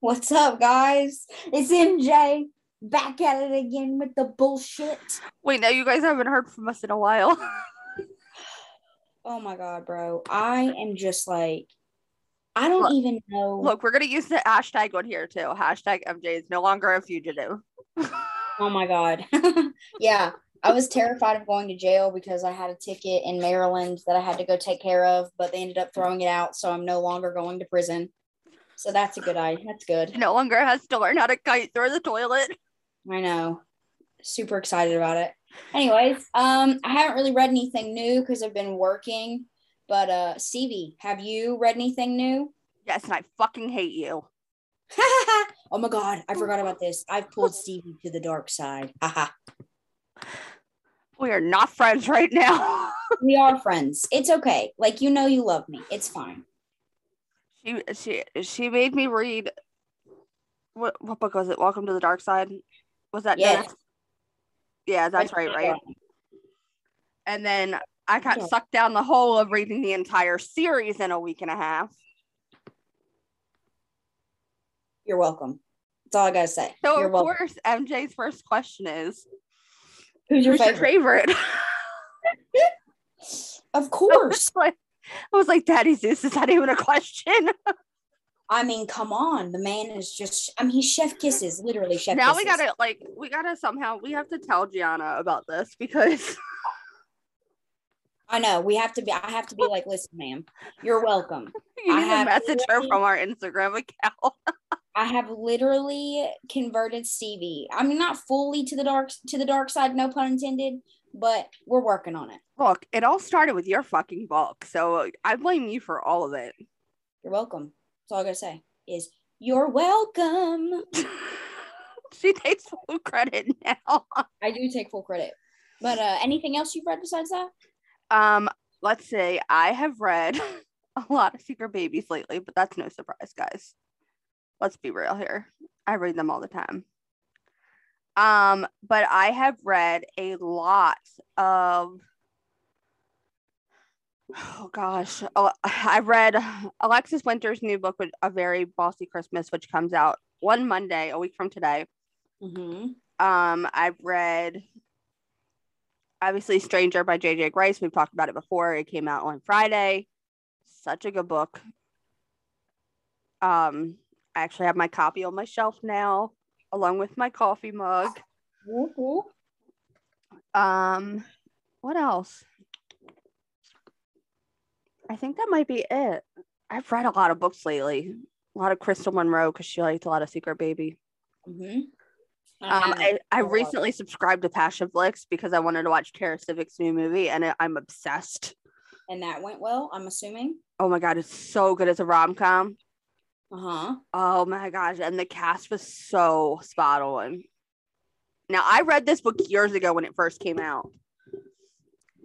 What's up, guys? It's MJ back at it again with the bullshit. Wait, now you guys haven't heard from us in a while. Oh my god, bro. I am just like, I don't Look- even know. Look, we're gonna use the hashtag one here too. Hashtag MJ is no longer a fugitive. Oh my god. yeah. I was terrified of going to jail because I had a ticket in Maryland that I had to go take care of, but they ended up throwing it out, so I'm no longer going to prison. So that's a good eye. That's good. No longer has to learn how to kite through the toilet. I know. Super excited about it. Anyways, um, I haven't really read anything new because I've been working. But uh Stevie, have you read anything new? Yes, and I fucking hate you. oh my god, I forgot about this. I've pulled Stevie to the dark side. Haha. We are not friends right now. we are friends. It's okay. Like you know you love me. It's fine. She she she made me read what what book was it? Welcome to the Dark Side. Was that Yes. Dennis? Yeah, that's right, right. And then I got Yeah. sucked down the hole of reading the entire series in a week and a half. You're welcome. That's all I gotta say. So You're of welcome. course, MJ's first question is, Who's your "Who's your favorite? favorite?" Of course. like, I was like, "Daddy Zeus, is that even a question?" I mean, come on. The man is just I mean he's chef kisses, literally chef now we gotta like, we gotta somehow we have to tell Giana about this because I know. We have to be I have to be like, listen, ma'am, you're welcome. you I need to have message her from our Instagram account. I have literally converted Stevie. I mean, not fully to the dark to the dark side, no pun intended, but we're working on it. Look, it all started with your fucking book, so I blame you for all of it. You're welcome. That's all I gotta say is you're welcome. she takes full credit now. I do take full credit. But uh anything else you've read besides that? Um, let's see. I have read a lot of Secret Babies lately, but that's no surprise, guys. Let's be real here. I read them all the time. Um, but I have read a lot of oh gosh, I read Alexis Winter's new book, with A Very Bossy Christmas, which comes out one Monday, a week from today. Mm-hmm. Um, I've read obviously Stranger by JJ Grace. We've talked about it before. It came out on Friday. Such a good book. Um, I actually have my copy on my shelf now, along with my coffee mug. Um, what else? I think that might be it. I've read a lot of books lately. A lot of Crystal Monroe because she liked a lot of Secret Baby. Mm-hmm. Um, I, I recently subscribed to Passionflix because I wanted to watch Tara Sivec's new movie and it, I'm obsessed. and that went well, I'm assuming. Oh my god, it's so good as a rom com. Uh-huh. Oh my gosh, and the cast was so spot on. Now I read this book years ago when it first came out.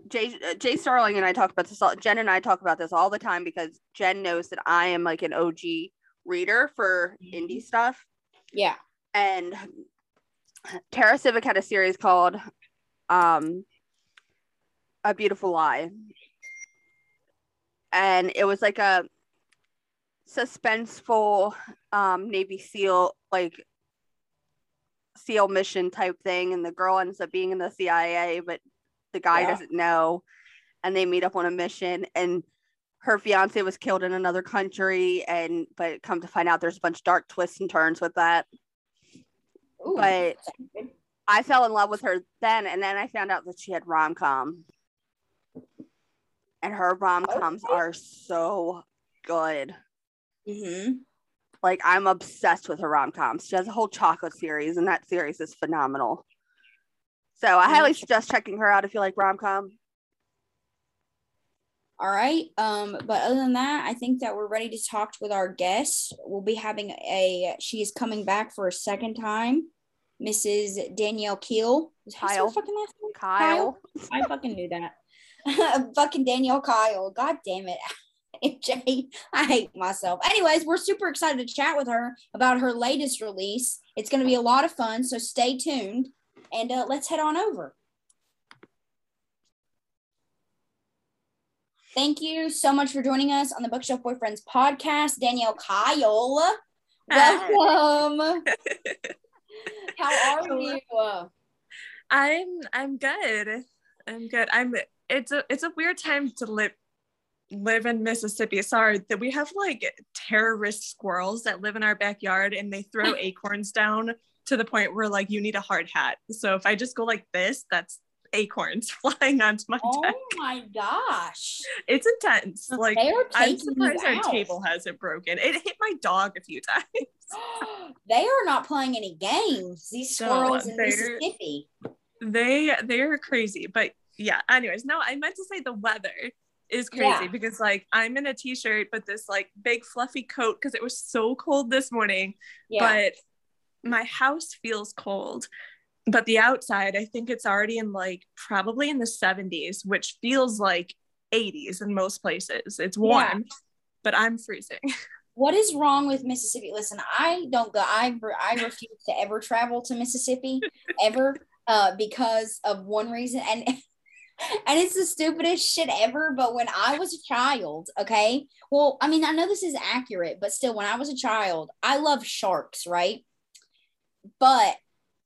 Jay uh, Jay Starling and I talk about this. All, Jen and I talk about this all the time because Jen knows that I am like an OG reader for indie stuff. Yeah. and Tara Sivec had a series called um A Beautiful Lie. And it was like a suspenseful um Navy SEAL like SEAL mission type thing and the girl ends up being in the CIA but the guy Yeah. doesn't know and they meet up on a mission and her fiance was killed in another country and but come to find out there's a bunch of dark twists and turns with that Ooh, But- I fell in love with her then, and then I found out that she had rom com, and her rom coms Okay. are so good. Mhm. Like I'm obsessed with her rom coms. She has a whole chocolate series, and that series is phenomenal. So I highly suggest checking her out if you like rom com. All right. Um, but other than that, I think that we're ready to talk with our guest. We'll be having a she is coming back for a second time Mrs. Danielle Keel. Kyle. fucking last name? Kyle. I fucking knew that. fucking Danielle Kyle. God damn it. Jay, I hate myself. Anyways, we're super excited to chat with her about her latest release. It's going to be a lot of fun, so stay tuned and uh, let's head on over. Thank you so much for joining us on the Bookshelf Boyfriends podcast, Danielle Kyle. Welcome. How are you? I'm I'm good. I'm good. I'm it's a it's a weird time to live live in Mississippi. Sorry that we have like terrorist squirrels that live in our backyard and they throw acorns down to the point where like you need a hard hat. So if I just go like this, that's acorns flying onto my Oh deck. my gosh. It's intense. Like I'm surprised our table hasn't broken. It hit my dog a few times. they are not playing any games. These No, squirrels in Mississippi. they they are crazy but yeah anyways no i meant to say the weather is crazy Yeah. because like i'm in a t-shirt but this like big fluffy coat because it was so cold this morning Yeah. but my house feels cold but the outside i think it's already in like probably in the 70s which feels like 80s in most places it's warm but i'm freezing what is wrong with Mississippi? Listen, I don't go. I I refuse to ever travel to Mississippi ever uh, because of one reason, and and it's the stupidest shit ever. But when I was a child, okay, well, I mean, I know this is accurate, but still, when I was a child, I love sharks, right? But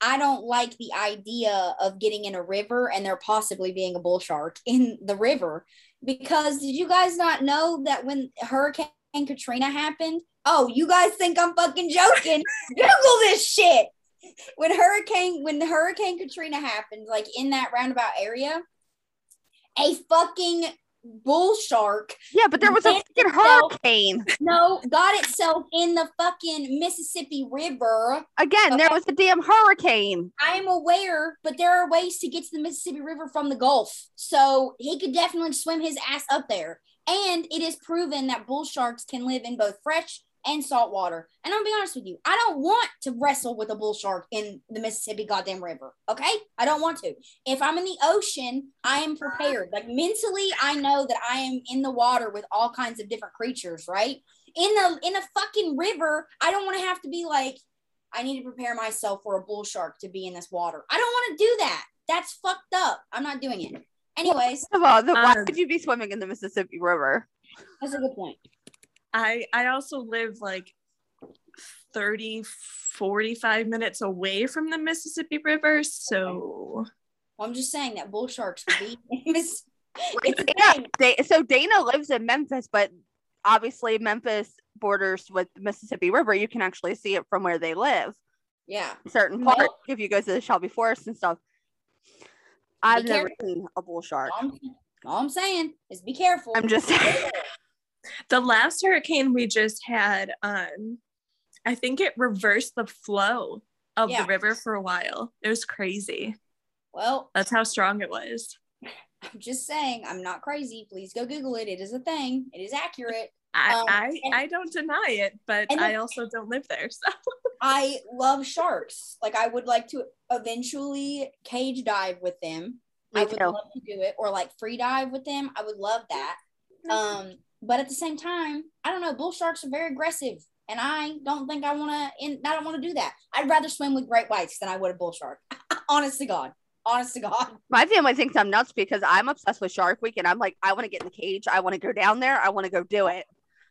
I don't like the idea of getting in a river and there possibly being a bull shark in the river because did you guys not know that when Hurricane Katrina happened? Oh, you guys think I'm fucking joking? Google this shit. When Hurricane when the Hurricane Katrina happened, like in that roundabout area, a fucking bull shark Yeah, but there was a freaking itself- hurricane. no got itself in the fucking Mississippi River. Again, there was a damn hurricane. I am aware, but there are ways to get to the Mississippi River from the Gulf. So he could definitely swim his ass up there. And it is proven that bull sharks can live in both fresh and salt water. And I'll be honest with you, I don't want to wrestle with a bull shark in the Mississippi goddamn river. Okay? I don't want to. If I'm in the ocean, I am prepared. Like mentally, I know that I am in the water with all kinds of different creatures, right? In the in a fucking river, I don't want to have to be like, I need to prepare myself for a bull shark to be in this water. I don't want to do that. That's fucked up. I'm not doing it. Anyways, First of all, the, why Um, would you be swimming in the Mississippi River? that's a good point. I I also live like 30 45 minutes away from the Mississippi River so Well, I'm just saying that bull sharks would be. It's a Yeah. Da- so Dana lives in Memphis, but obviously Memphis borders with the Mississippi River. You can actually see it from where they live. Yeah. Certain Well- parts, if you go to the Shelby Forest and stuff. I've never careful. seen a bull shark. All I'm, all I'm saying is be careful. I'm just saying. The last hurricane we just had um I think it reversed the flow of Yeah. the river for a while it was crazy well, that's how strong it was I'm just saying I'm not crazy. Please go Google it. It is a thing. It is accurate. I Um, I, and- I don't deny it but and I also don't live there so I love sharks. Like I would like to eventually cage dive with them. Me I would too. love to do it or like free dive with them. I would love that. Um, but at the same time, I don't know. Bull sharks are very aggressive, and I don't think I want to. I don't want to do that. I'd rather swim with great whites than I would a bull shark. Honest to God. Honest to God. My family thinks I'm nuts because I'm obsessed with Shark Week and I'm like, I want to get in the cage. I want to go down there. I want to go do it.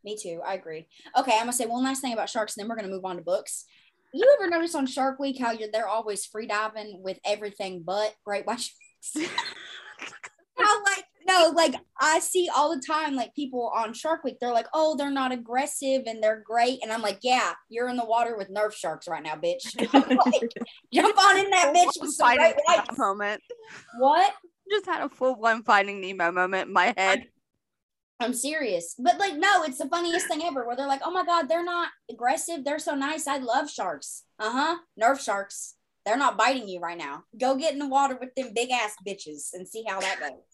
Me too. I agree. Okay, I'm gonna say one last thing about sharks, and then we're gonna move on to books. You ever notice on Shark Week how you're they're always free diving with everything but great white sharks? how like no, like I see all the time, like people on Shark Week, they're like, oh, they're not aggressive and they're great, and I'm like, yeah, you're in the water with nerf sharks right now, bitch. Like, jump on in that bitch with some great whites. Moment. What? Just had a full blown Finding Nemo moment in my head. I'm serious. But like, no, it's the funniest thing ever where they're like, oh my God, they're not aggressive. They're so nice. I love sharks. Uh huh. Nerf sharks. They're not biting you right now. Go get in the water with them big ass bitches and see how that goes.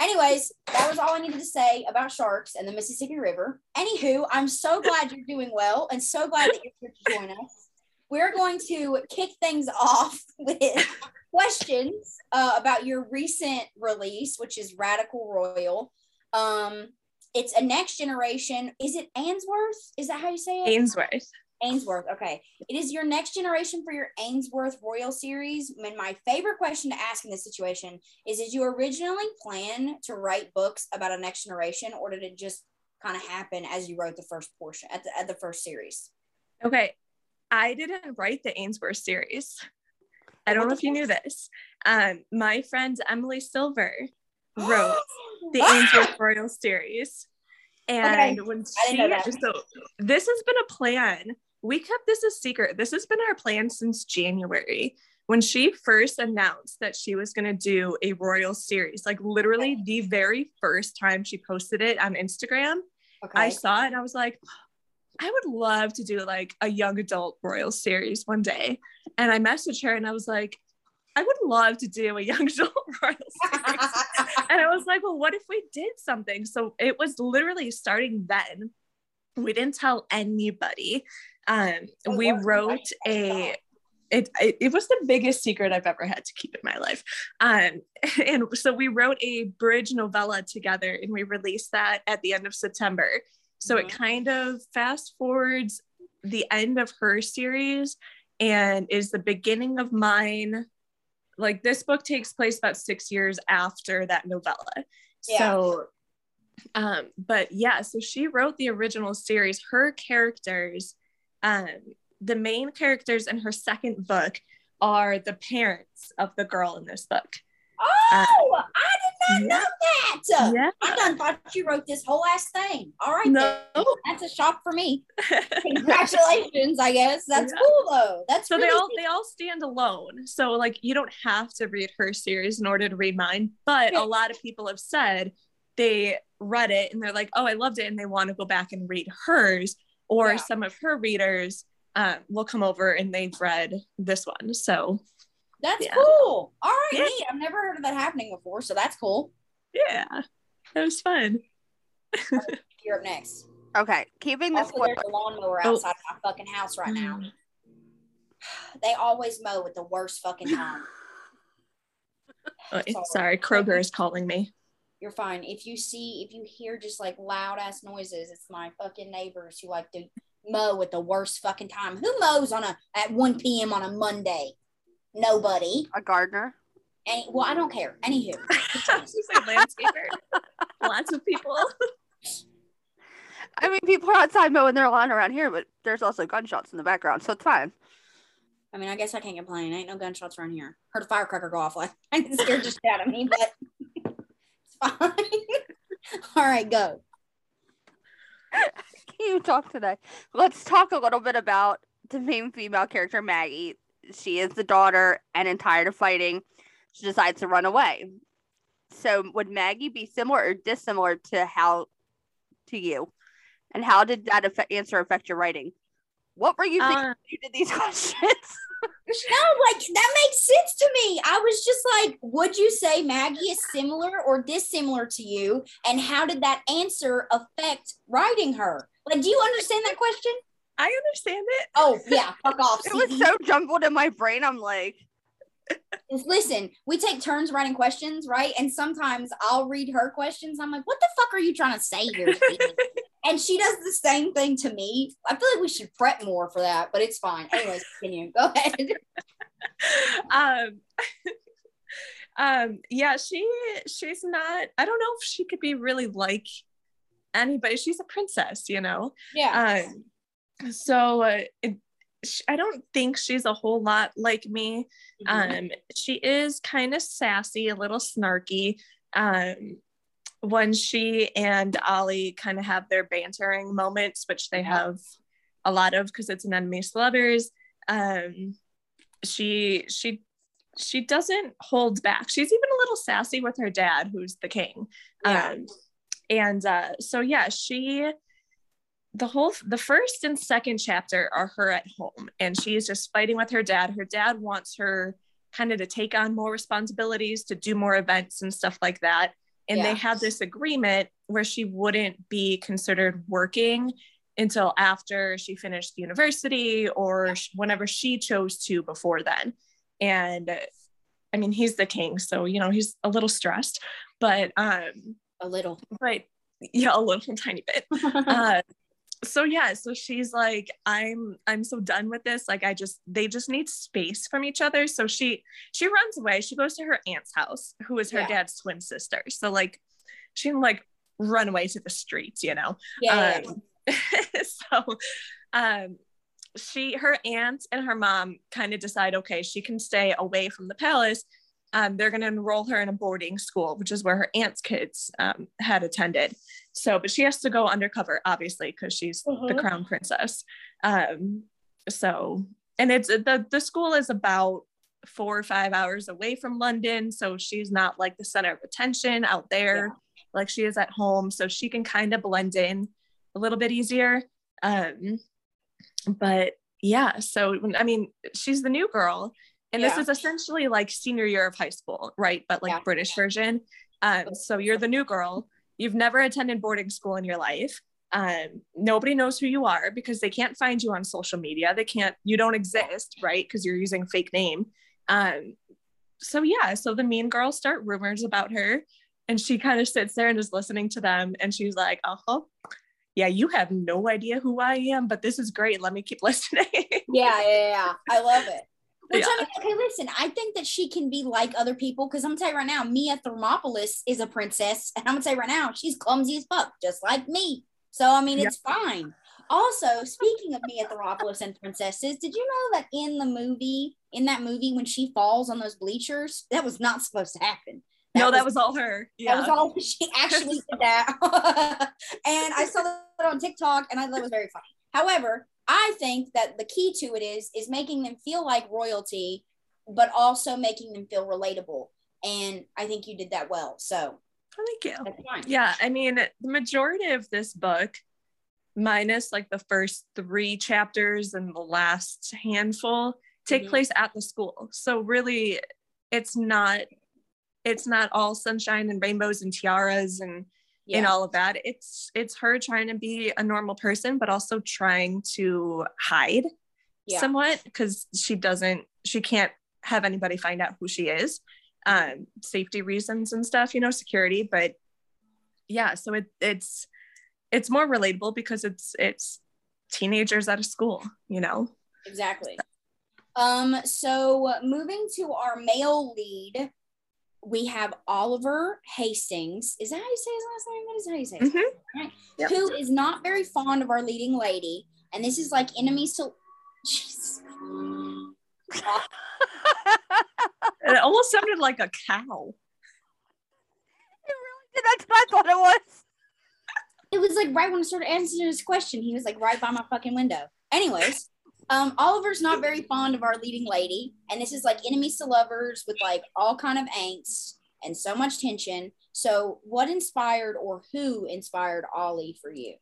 Anyways, that was all I needed to say about sharks and the Mississippi River. Anywho, I'm so glad you're doing well and so glad that you're here to join us. we're going to kick things off with questions uh, about your recent release, which is Radical Royal. Um, it's a next generation. Is it Ainsworth? Is that how you say it? Ainsworth. Ainsworth. Okay. It is your next generation for your Ainsworth Royal series. And my favorite question to ask in this situation is Did you originally plan to write books about a next generation, or did it just kind of happen as you wrote the first portion at the, at the first series? Okay. I didn't write the Ainsworth series. I don't know if you knew this. Um, my friend Emily Silver wrote the Ainsworth Royal series. And Okay. when she, didn't know that. so this has been a plan. We kept this a secret. This has been our plan since January. When she first announced that she was going to do a royal series, like literally the very first time she posted it on Instagram, Okay. I saw it and I was like, I would love to do like a young adult royal series one day. And I messaged her and I was like, I would love to do a young adult royal series. and I was like, well, what if we did something? So it was literally starting then. We didn't tell anybody. Um, we wrote a it, it, it was the biggest secret I've ever had to keep in my life. Um, and so we wrote a bridge novella together and we released that at the end of September. So it Mhm. kind of fast forwards the end of her series and is the beginning of mine. Like this book takes place about six years after that novella. Yeah. So, um, but yeah, so she wrote the original series. Her characters, um, the main characters in her second book are the parents of the girl in this book. oh, I did not know that. Yeah. I done thought you wrote this whole ass thing. All right. No. then. That's a shock for me. Congratulations, I guess. That's Yeah. cool though. That's so really they all they all stand alone so like you don't have to read her series in order to read mine but a lot of people have said they read it and they're like oh i loved it and they want to go back and read hers or Yeah. some of her readers um, will come over and they've read this one so That's Yeah. cool. All right, Yeah. neat. I've never heard of that happening before, so that's cool. yeah that was fun You're up next. Okay, keeping this Also, quick. there's a lawnmower Oh. outside my fucking house right now. They always mow at the worst fucking time. Oh, Sorry. sorry kroger is calling me You're fine. If you see, if you hear just like loud ass noises, it's my fucking neighbors who like to mow at the worst fucking time. Who mows on a at 1 p.m. on a Monday? Nobody. A gardener. Any well, I don't care. Anywho. She's a landscaper lots of people I mean, people are outside mowing their lawn around here, but there's also gunshots in the background, so it's fine. I mean, I guess I can't complain. Ain't no gunshots around here. Heard a firecracker go off like it scared the shit out of me, but it's fine. All right, go. Can you talk today? Let's talk a little bit about the main female character, Maggie. She is the daughter and, and tired of fighting. She decides to run away. So, would Maggie be similar or dissimilar to how to you? And how did that affect, answer affect your writing? What were you thinking Uh, when you did these questions? No, like that makes sense to me. I was just like, would you say Maggie is similar or dissimilar to you? And how did that answer affect writing her? Like, do you understand that question? i understand it Oh, yeah, fuck off. it was so jumbled in my brain. I'm like, Listen, we take turns writing questions, right? And sometimes I'll read her questions. I'm like, what the fuck are you trying to say here? And she does the same thing to me. I feel like we should prep more for that, but it's fine. Anyways, continue. Go ahead. um um yeah she she's not i don't know if she could be really like anybody she's a princess you know Yeah. um so uh, it, sh- i don't think she's a whole lot like me. Mhm. um she is kind of sassy a little snarky. Um when she and ollie kind of have their bantering moments which they have a lot of because it's an enemies to lovers um she she she doesn't hold back. She's even a little sassy with her dad who's the king. Yeah. um and uh so yeah she the whole the first and second chapter are her at home and she's just fighting with her dad her dad wants her kind of to take on more responsibilities to do more events and stuff like that and Yeah. they had this agreement where she wouldn't be considered working until after she finished university or sh- whenever she chose to before then. And I mean, he's the king, so you know he's a little stressed, but um, a little, but yeah, a little tiny bit. uh, so yeah, so she's like, I'm I'm so done with this. Like, I just they just need space from each other. So she she runs away. She goes to her aunt's house, who is her Yeah. dad's twin sister. So like, she can like run away to the streets, you know. yeah, yeah, Um, so um she her aunt and her mom kind of decide okay she can stay away from the palace um, they're going to enroll her in a boarding school which is where her aunt's kids um, had attended so but she has to go undercover obviously because she's the Mhm. crown princess um, so and it's the the school is about four or five hours away from london so she's not like the center of attention out there Yeah. like she is at home so she can kind of blend in a little bit easier um but yeah so i mean she's the new girl and this Yeah. is essentially like senior year of high school right? But like Yeah. british version. Um so you're the new girl. You've never attended boarding school in your life. Um nobody knows who you are because they can't find you on social media. They can't you don't exist right? Because you're using fake name. Um so yeah. So the mean girls start rumors about her and she kind of sits there and is listening to them and she's like uh-huh. Yeah you have no idea who i am but this is great. Let me keep listening. Yeah, yeah, yeah. I love it. Which Yeah. I mean, okay, listen, I think that she can be like other people because I'm gonna tell you right now, Mia Thermopolis is a princess, and I'm gonna tell you right now, she's clumsy as fuck, just like me. So I mean, Yeah. it's fine. Also, speaking of Mia Thermopolis and princesses, did you know that in the movie, in that movie, when she falls on those bleachers, that was not supposed to happen. no that was all her yeah That was all she actually did that. and I saw that on TikTok and I thought it was very funny. However, I think that the key to it is is making them feel like royalty, but also making them feel relatable. And I think you did that well. So thank you yeah i mean the majority of this book minus like the first three chapters and the last handful take Mhm. place at the school so really it's not it's not all sunshine and rainbows and tiaras and Yeah. and all of that it's it's her trying to be a normal person but also trying to hide Yeah. somewhat because she doesn't she can't have anybody find out who she is um safety reasons and stuff you know security but yeah so it it's it's more relatable because it's it's teenagers at a school you know Exactly. Um, so moving to our male lead, we have Oliver Hastings. Is that how you say his last name? That is how you say his Mhm. Right. Yep. Who is not very fond of our leading lady. And this is like enemies to Jesus. it almost sounded like a cow It really did. That's what I thought it was. It was like right when I started answering his question, he was like right by my fucking window. Anyways, um, Oliver's not very fond of our leading lady, and this is like enemies to lovers with like all kind of angst and so much tension. So, what inspired or who inspired Ollie for you?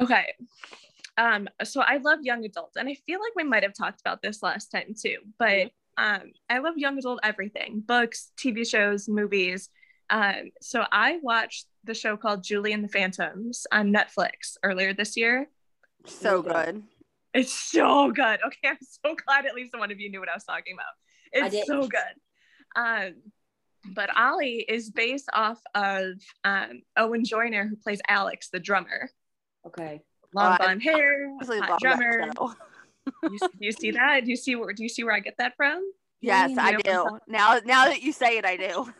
Okay. Um, so I love young adult, and I feel like we might have talked about this last time too, but um, I love young adult everything books, TV shows, movies. Um, so I watched the show called Julie and the Phantoms on Netflix earlier this year. So Okay. good. It's so good. Okay, I'm so glad at least one of you knew what I was talking about. It's so good. Um, but Ollie is based off of um, Owen Joyner, who plays Alex, the drummer. Okay. Long I blonde hair, hot drummer. you, do you see that? Do you see where do you see where I get that from? Yes, Yeah, I you do. know- Now, now that you say it, I do.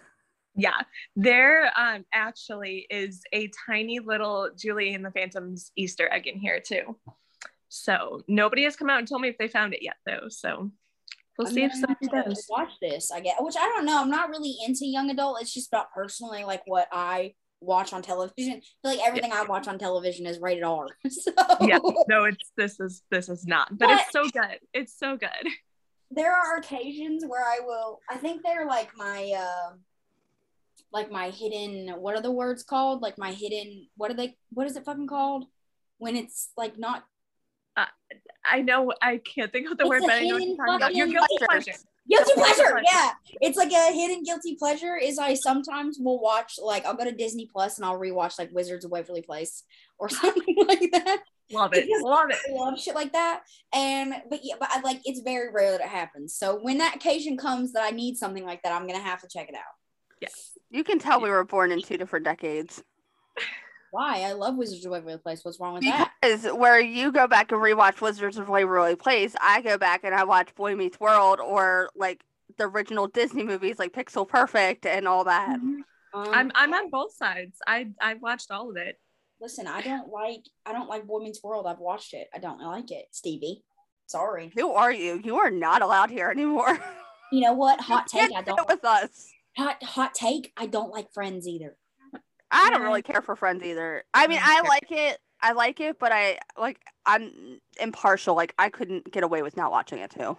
Yeah, there um actually is a tiny little Julie and the Phantoms Easter egg in here too. So nobody has come out and told me if they found it yet though. So we'll I'm see if somebody does. Watch this, I get. Which I don't know. I'm not really into young adult. It's just about personally like what I watch on television. I feel like everything I watch on television is rated R. So Yeah, no, it's this is this is not, but But- it's so good. It's so good. there are occasions where I will. I think they're like my. Uh, like my hidden what are the words called like my hidden what are they what is it fucking called when it's like not I know I can't think of the It's word, but I know what you're hidden talking about. Your fucking guilty pleasure. pleasure. Guilty pleasure, yeah. It's like a hidden guilty pleasure. Is I sometimes will watch like I'll go to Disney Plus and I'll rewatch like Wizards of Waverly Place or something like that. Love it. Because Love it. I love shit like that. And but yeah, but I like it's very rare that it happens. So when that occasion comes that I need something like that, I'm gonna have to check it out. Yes. You can tell we were born in two different decades. Why? I love Wizards of Waverly Place. What's wrong with that? Because where you go back and rewatch Wizards of Waverly Place, I go back and I watch Boy Meets World or like the original Disney movies like Pixel Perfect and all that. Um, I'm I'm on both sides. I I watched all of it. listen, I don't like I don't like Boy Meets World. I've watched it. I don't like it, Stevie. Sorry. Who are you? You are not allowed here anymore. You know what? Hot take. I don't with us. hot hot take. I don't like Friends either. I don't really care for Friends either. I mean, I like it. I like it, but I like I'm impartial. Like I couldn't get away with not watching it too.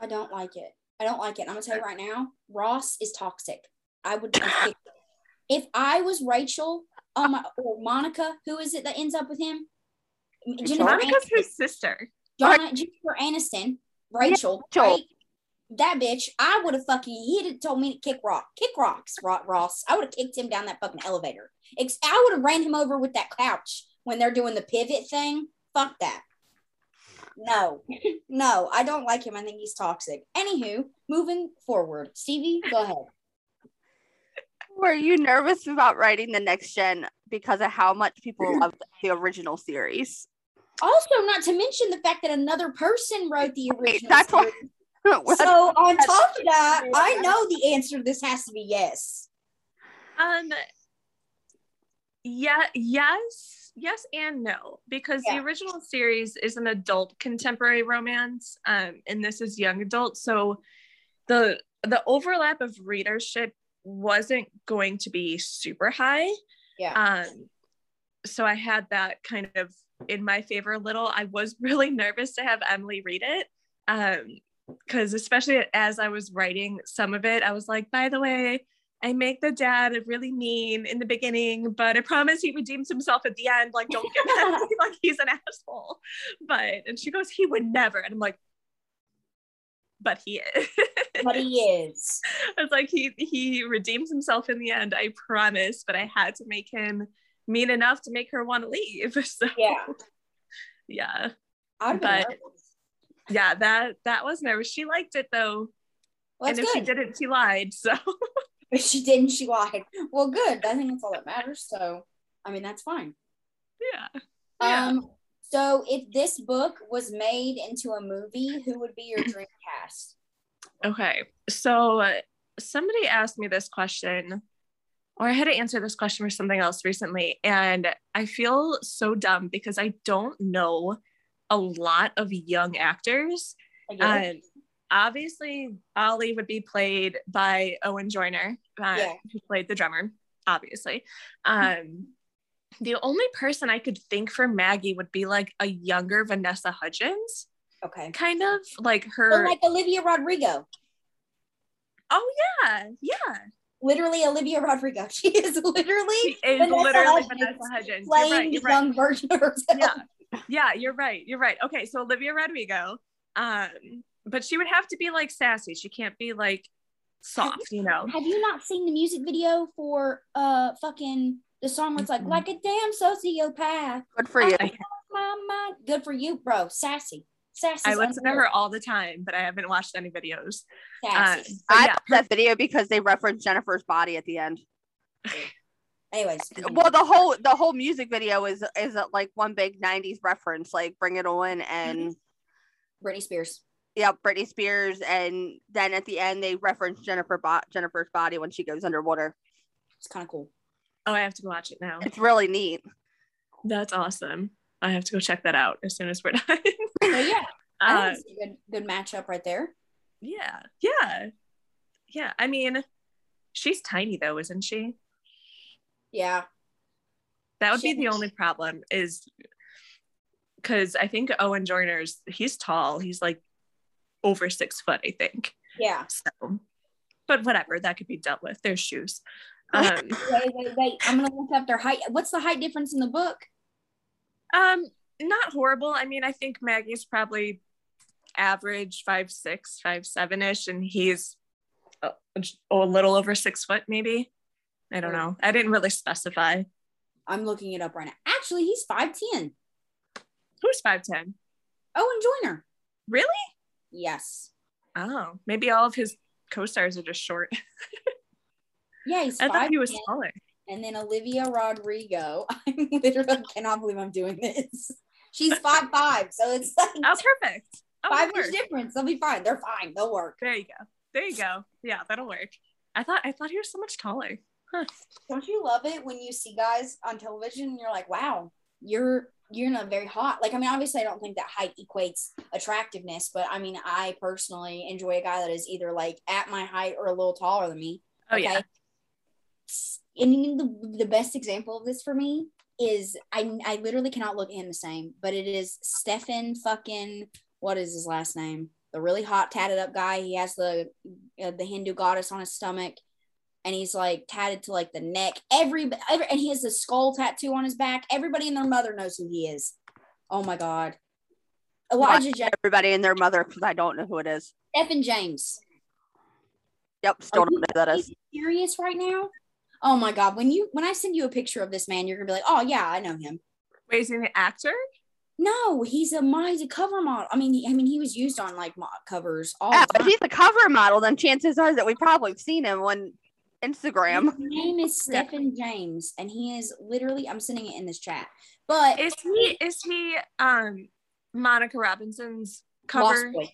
I don't like it. I don't like it. I'm gonna tell you right now, Ross is toxic. I would if, if I was Rachel, um, or Monica, who is it that ends up with him? Jennifer, Monica's Aniston, his sister. Jonna, Jennifer Aniston, Rachel, Rachel. right? That bitch, I would have fucking he'd have told me to kick rock, kick rocks, Ross. I would have kicked him down that fucking elevator. I would have ran him over with that couch when they're doing the pivot thing. Fuck that. No, no, I don't like him. I think he's toxic. Anywho, moving forward, Stevie, go ahead. Were you nervous about writing the next gen because of how much people loved the original series? Also, not to mention the fact that another person wrote the original. that's why- series. so on top of that, I know the answer to this has to be yes. Um yeah, yes, yes and no. Because Yeah. the original series is an adult contemporary romance, um, and this is young adult. So the the overlap of readership wasn't going to be super high. Yeah. Um so I had that kind of in my favor a little. I was really nervous to have Emily read it. Um because especially as I was writing some of it, I was like, by the way, I make the dad really mean in the beginning, but I promise he redeems himself at the end. Like, don't get mad like he's an asshole. But and she goes, he would never. And I'm like, but he is. but he is. I was like, he he redeems himself in the end, I promise. But I had to make him mean enough to make her want to leave. So Yeah. yeah. I'd But-. Yeah, that that was nervous. She liked it though. Well, and if she didn't, she lied. So If she didn't, she lied. Well, good. I think that's all that matters. So, I mean, that's fine. yeah. Yeah. Um, so if this book was made into a movie, who would be your dream cast? Okay. So uh, somebody asked me this question, or I had to answer this question for something else recently. And I feel so dumb because I don't know a lot of young actors. And obviously, Ollie would be played by Owen Joyner, uh, Yeah. who played the drummer, obviously. Um, the only person I could think for Maggie would be like a younger Vanessa Hudgens, okay. kind of like So her. like Olivia Rodrigo. oh, yeah. Yeah. Literally Olivia Rodrigo. She is literally She is Vanessa literally Hudgens Vanessa Hudgens. You're playing right. You're right. young version of herself. Yeah. Yeah, you're right. You're right. Okay, so Olivia Rodrigo. Um, but she would have to be like sassy. She can't be like soft, you know. Have you not seen the music video for uh fucking the song where it's like Mm-mm. like a damn sociopath? Good for you. I, My mind. Good for you, bro. Sassy. Sassy. I listen to her all the time, but I haven't watched any videos. Uh, Sassy. I yeah, love that video because they referenced Jennifer's body at the end. Anyways. Well, the whole the whole music video is is like one big '90s reference, like "Bring It On" and Britney Spears. yeah, Britney Spears, and then at the end they reference Jennifer Bo- Jennifer's body when she goes underwater. It's kind of cool. oh, I have to go watch it now. It's really neat. That's awesome. I have to go check that out as soon as we're done. So yeah, I uh, think a good good matchup right there. yeah, yeah, yeah. I mean, she's tiny though, isn't she? Yeah. That would be the only problem is because I think Owen Joyner's he's tall. He's like over six foot, I think. Yeah. So, but whatever, that could be dealt with. There's shoes. Um, Wait, wait, wait. I'm gonna look up their height. What's the height difference in the book? um, not horrible. I mean, I think Maggie's probably average five six, five seven ish, and he's a, a little over six foot, maybe. I don't know. I didn't really specify. I'm looking it up right now. Actually, he's 5'10. Who's five ten? Owen Joyner. Really? Yes. Oh, maybe all of his co-stars are just short. Yeah, he's I thought he was 5'10. taller. And then Olivia Rodrigo. I literally cannot believe I'm doing this. She's five five, so it's like Oh, perfect. Oh, five inch difference. They'll be fine. They're fine. They'll work. There you go. There you go. Yeah, that'll work. I thought I thought he was so much taller. Huh. Don't you love it when you see guys on television and you're like, wow, you're you're not very hot. Like, I mean, obviously, I don't think that height equates attractiveness, but I mean, I personally enjoy a guy that is either like at my height or a little taller than me. Oh yeah. And the, the best example of this for me is I I literally cannot look at him the same, but it is Stefan fucking what is his last name? The really hot tatted up guy. He has the uh, the Hindu goddess on his stomach, and he's like tatted to like the neck. Every, every and he has a skull tattoo on his back. Everybody and their mother knows who he is. Oh my god, Elijah James, Everybody and their mother, because I don't know who it is. Stephen James. Yep, still Are don't know who that Are is. you serious right now? Oh my god, when you when I send you a picture of this man, you're gonna be like, oh yeah, I know him. Wait, is he an actor? No, he's a mo- he's a cover model. I mean, he, I mean, he was used on like mo- covers all Yeah, the if he's a cover model, then chances are that we probably have seen him on Instagram. His name is Yeah. Stephen James, and he is literally. I'm sending it in this chat, but Is he is he um Monica Robinson's Lost cover? Boy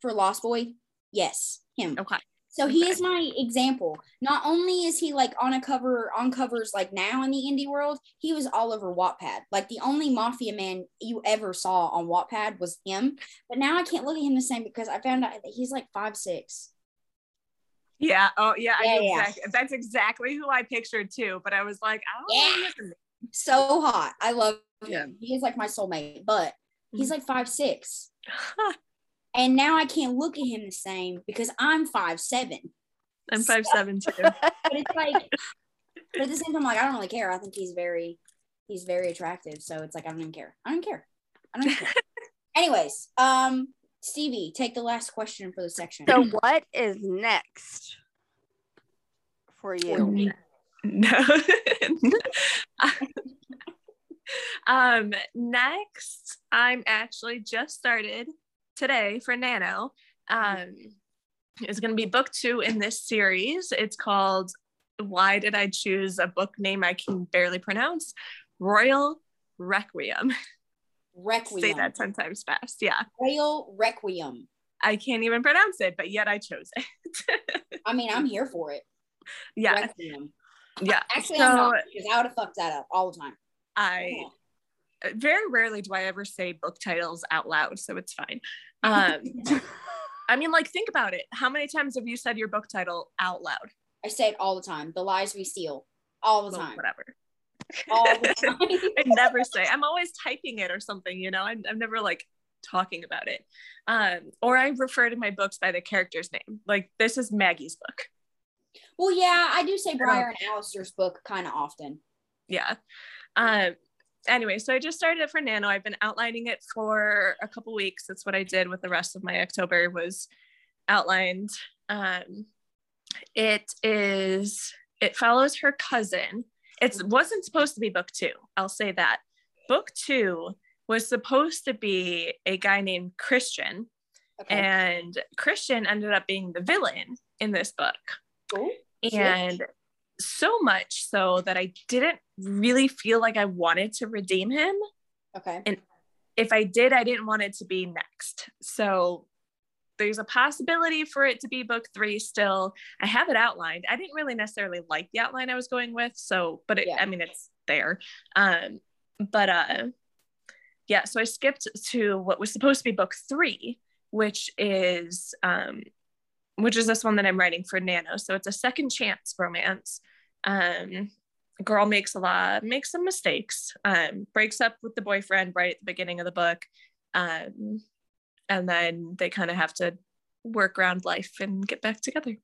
for Lost Boy, yes, him. Okay. So he Okay. is my example. Not only is he like on a cover on covers like now in the indie world, he was all over Wattpad. Like the only mafia man you ever saw on Wattpad was him. But now I can't look at him the same because I found out that he's like five six. Yeah. Oh yeah. I Yeah, yeah. exactly. That's exactly who I pictured too. But I was like, don't Yeah. know. who this is. So hot. I love him. He is like my soulmate, but he's Mhm. like five six. And now I can't look at him the same because I'm five seven. I'm five seven too. But it's like but at the same time, like I don't really care. I think he's very he's very attractive. So it's like I don't even care. I don't care. I don't care. Anyways, um Stevie, take the last question for the section. So what is next for you? No. um, next, I'm actually just started today for Nano. Um, it's going to be book two in this series. It's called Why Did I Choose a Book Name I Can Barely Pronounce? Royal Requiem. Requiem. Say that 10 times fast. Yeah. Royal Requiem. I can't even pronounce it, but yet I chose it. I mean, I'm here for it. yeah. Requiem. Yeah. Actually, So- I'm not because I would have fucked that up all the time. I very rarely do I ever say book titles out loud, so it's fine. Um, I mean, like, think about it. How many times have you said your book title out loud? I say it all the time. The lies we steal. All the Well, time. whatever. All the time. I never say. I'm always typing it or something. You know, I'm, I'm never like talking about it. Um, or I refer to my books by the character's name. Like, this is Maggie's book. well, yeah, I do say Briar and Alistair's book kind of often. yeah um anyway so i just started it for nano i've been outlining it for a couple weeks that's what i did with the rest of my october was outlined um it is it follows her cousin it wasn't supposed to be book two i'll say that book two was supposed to be a guy named christian Okay. and christian ended up being the villain in this book cool. and so much so that I didn't really feel like I wanted to redeem him. Okay. And if I did, I didn't want it to be next. So there's a possibility for it to be book three still. I have it outlined. I didn't really necessarily like the outline I was going with. So, but it, Yeah. I mean, it's there. Um, but uh, yeah, so I skipped to what was supposed to be book three, which is um, which is this one that I'm writing for Nano. So it's a second chance romance. Um, girl makes a lot, makes some mistakes, um, breaks up with the boyfriend right at the beginning of the book. Um, and then they kind of have to work around life and get back together.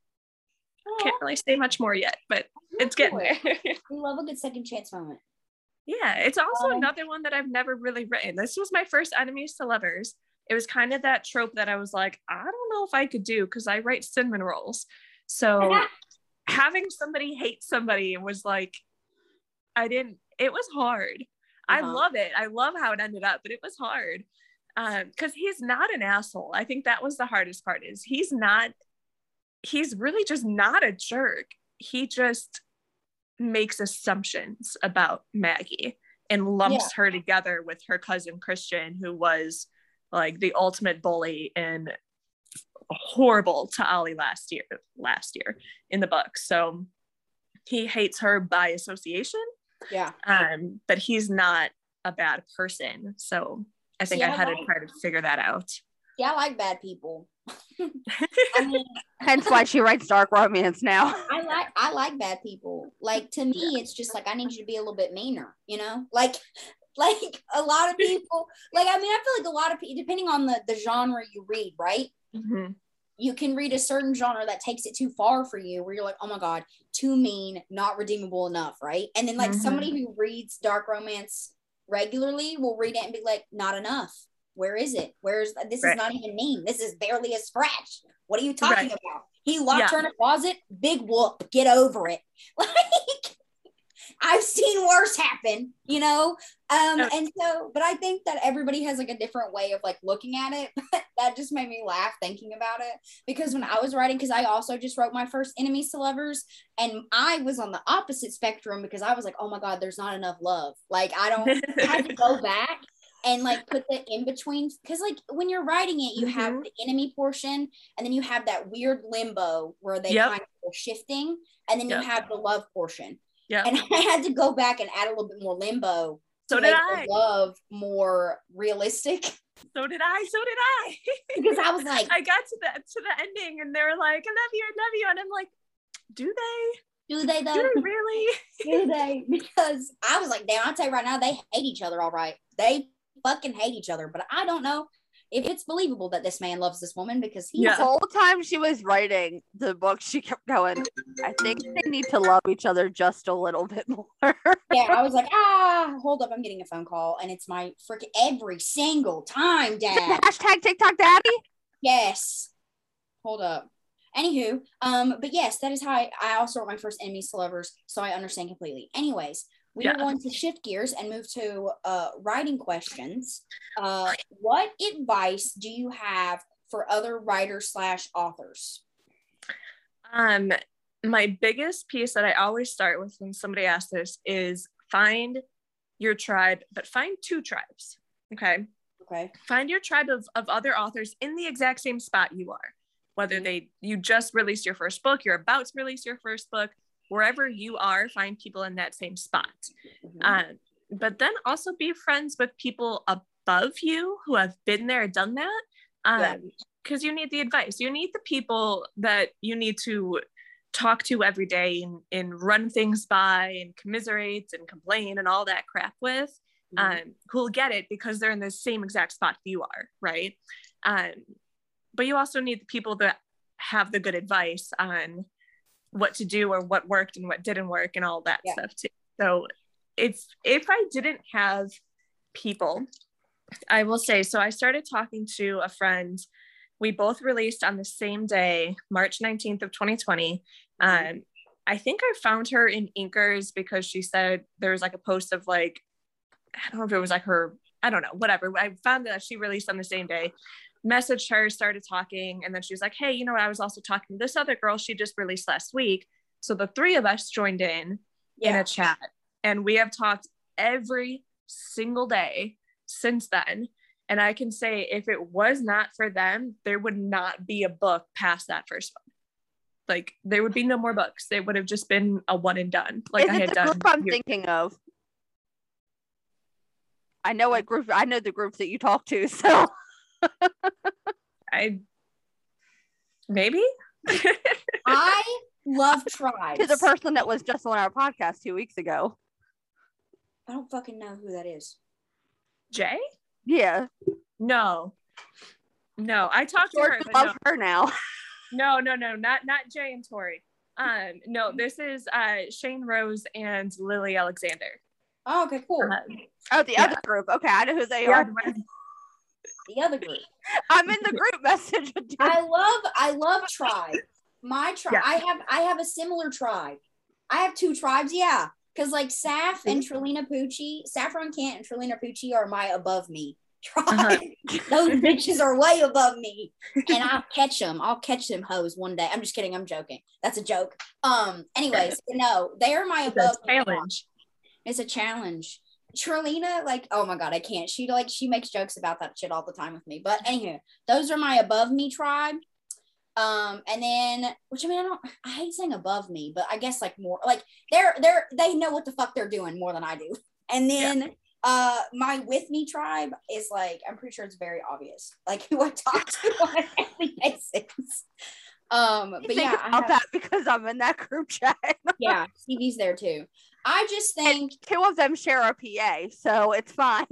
Can't really say much more yet, but it's getting there. We love a good second chance moment. yeah, it's also Um, another one that I've never really written. This was my first enemies to lovers. it was kind of that trope that I was like, I don't know if I could do because I write cinnamon rolls. So having somebody hate somebody was like, I didn't, it was hard. I Uh-huh. love it. I love how it ended up, but it was hard. Um, because he's not an asshole. I think that was the hardest part is he's not, he's really just not a jerk. He just makes assumptions about Maggie and lumps her together with her cousin Christian, who was like the ultimate bully and horrible to Ollie last year, last year in the book. So he hates her by association, Yeah. um, but he's not a bad person. So I think See, I I had to try to figure that out. Yeah, I like bad people. I mean, Hence why she writes dark romance now. I like I like bad people. Like to me, it's just like I need you to be a little bit meaner, you know? Like like a lot of people like I mean, I feel like a lot of people depending on the the genre you read, right? Mhm. You can read a certain genre that takes it too far for you, where you're like, oh my god, too mean, not redeemable enough, right? And then like Mhm. somebody who reads dark romance regularly will read it and be like, not enough. Where is it? Where's this Right. is not even mean. This is barely a scratch. What are you talking Right. about? He locked Yeah. her in a closet. Big whoop. Get over it. Like I've seen worse happen, you know? Um, and so, but I think that everybody has like a different way of like looking at it. But that just made me laugh thinking about it. Because when I was writing, because I also just wrote my first enemies to lovers, and I was on the opposite spectrum because I was like, oh my God, there's not enough love. Like I don't I had to go back and like put the in between because like when you're writing it, you have Mhm. the enemy portion and then you have that weird limbo where they Yep. kind of are shifting, and then Yep. you have the love portion. Yeah. And I had to go back and add a little bit more limbo So did I. love more realistic So did I. So did I. because I was like, I got to the to the ending and they were like, I love you, I love you. And I'm like, do they? do they Do they really? do they? Because I was like, damn, I'll tell you right now, they hate each other, all right. They fucking hate each other. But I don't know if it's believable that this man loves this woman because he Yeah. The whole time she was writing the book, she kept going, I think they need to love each other just a little bit more. yeah, I was like, ah, hold up, I'm getting a phone call, and it's my freaking every single time, Dad. Hashtag TikTok daddy. yes, hold up. Anywho, um, but yes, that is how I, I also wrote my first enemies to lovers, so I understand completely. Anyways, we are going to shift gears and move to uh, writing questions. Uh, what advice do you have for other writers slash authors? Um, my biggest piece that I always start with when somebody asks this is find your tribe, but find two tribes. Okay. Okay. Find your tribe of, of other authors in the exact same spot you are. Whether they you just released your first book, you're about to release your first book, wherever you are, find people in that same spot. Mhm. Um, but then also be friends with people above you who have been there, done that. Yeah. Um, because you need the advice. You need the people that you need to talk to every day and, and run things by and commiserate and complain and all that crap with Mhm. um, who'll get it because they're in the same exact spot you are, right? Um, but you also need the people that have the good advice on what to do or what worked and what didn't work and all that Yeah. stuff too. So if if I didn't have people, I will say so. I started talking to a friend. We both released on the same day, March 19th of 2020. Mhm. Um, I think I found her in Inkers because she said there was like a post of like, I don't know if it was like her, I don't know, whatever. I found that she released on the same day, messaged her, started talking, and then she was like, Hey, you know what? I was also talking to this other girl she just released last week. So the three of us joined in in a chat and we have talked every single day since then. And I can say if it was not for them, there would not be a book past that first one. Like there would be no more books. They would have just been a one and done. Like Is I had the done. group I'm years- thinking of? I know what group I know the group that you talk to, so I maybe. I love tribes. to the person that was just on our podcast two weeks ago. I don't fucking know who that is. Jay? Yeah. No. No, I talked to her. but no. her now. No, no, no, not not Jay and Tori. Um, no, this is uh Shain Rose and Lily Alexander. Oh, okay, cool. Um, Oh, the Yeah. other group. Okay, I know who they yeah, are. The other group. I'm in the group message. I love I love tribe. My tribe. Yeah. I have I have a similar tribe. I have two tribes. Yeah, because like Saf and Mm-hmm. Trilina Pucci, Saffron Kent and Trilina Pucci are my above me tribe. Uh-huh. Those bitches are way above me, and I'll catch them. I'll catch them hoes one day. I'm just kidding. I'm joking. That's a joke. Um. Anyways, no, they are my It's above. challenge. It's a challenge. Trilina, like, oh my god, I can't. She like she makes jokes about that shit all the time with me. But anywho, those are my above me tribe. Um, and then which I mean, I don't I hate saying above me, but I guess like more like they're they're they know what the fuck they're doing more than I do. And then uh my with me tribe is like I'm pretty sure it's very obvious, like who I talk to on a daily basis. Um, but yeah, I about have, that because I'm in that group chat. yeah, Stevie's there too. I just think Two of them share a PA, so it's fine.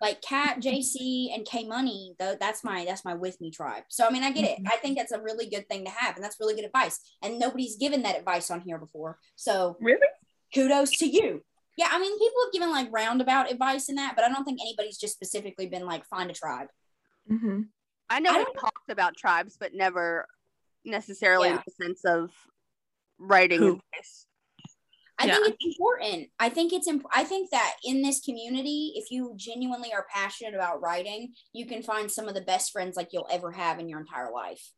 like Kat, JC, and K Money, though that's my that's my with me tribe. So I mean, I get it. I think that's a really good thing to have, and that's really good advice. And nobody's given that advice on here before. So Really? kudos to you. Yeah, I mean, people have given like roundabout advice in that, but I don't think anybody's just specifically been like find a tribe. Mm-hmm. I know I we've talked about tribes, but never necessarily in the sense of writing Who? I Yeah. think it's important. I think it's imp- I think that in this community, if you genuinely are passionate about writing, you can find some of the best friends like you'll ever have in your entire life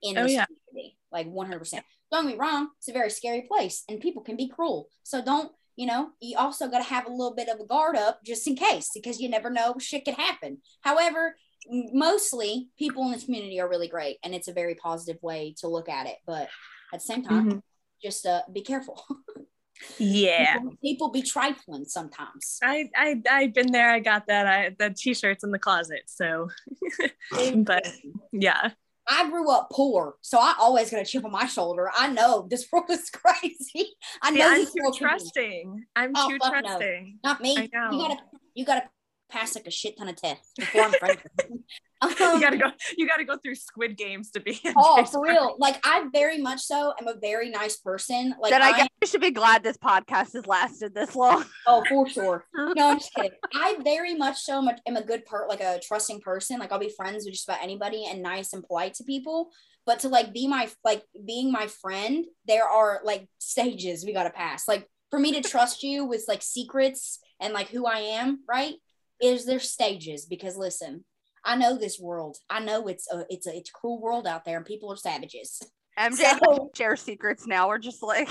in Oh, this yeah. community. Like 100%. Don't get me wrong, it's a very scary place and people can be cruel. So don't, you know, you also got to have a little bit of a guard up just in case because you never know shit could happen. However, m- mostly people in this community are really great and it's a very positive way to look at it. But at the same time, Mm-hmm. just uh, be careful. Yeah. People, people be trifling sometimes. I, I I've been there. I got that. I the t-shirts in the closet. So, but yeah, I grew up poor, so I always got a chip on my shoulder. I know this world is crazy. I know yeah I'm too trusting. I'm Oh, too fuck no. trusting. Not me. You gotta you gotta pass like a shit ton of tests before I'm friends with you. You Um, gotta go. You gotta go through Squid Games to be. in Oh, Jay's for party. real. Like I very much so am a very nice person. Like then I I, guess you should be glad this podcast has lasted this long. oh for sure. No, I'm just kidding. I very much so am a, am a good part, like a trusting person. Like I'll be friends with just about anybody and nice and polite to people. But to like be my like being my friend, there are like stages we gotta pass. Like for me to trust you with like secrets and like who I am, right? Is there stages? Because listen, I know this world. I know it's a it's a it's a cruel world out there and people are savages. MJ So- share secrets now. We're just like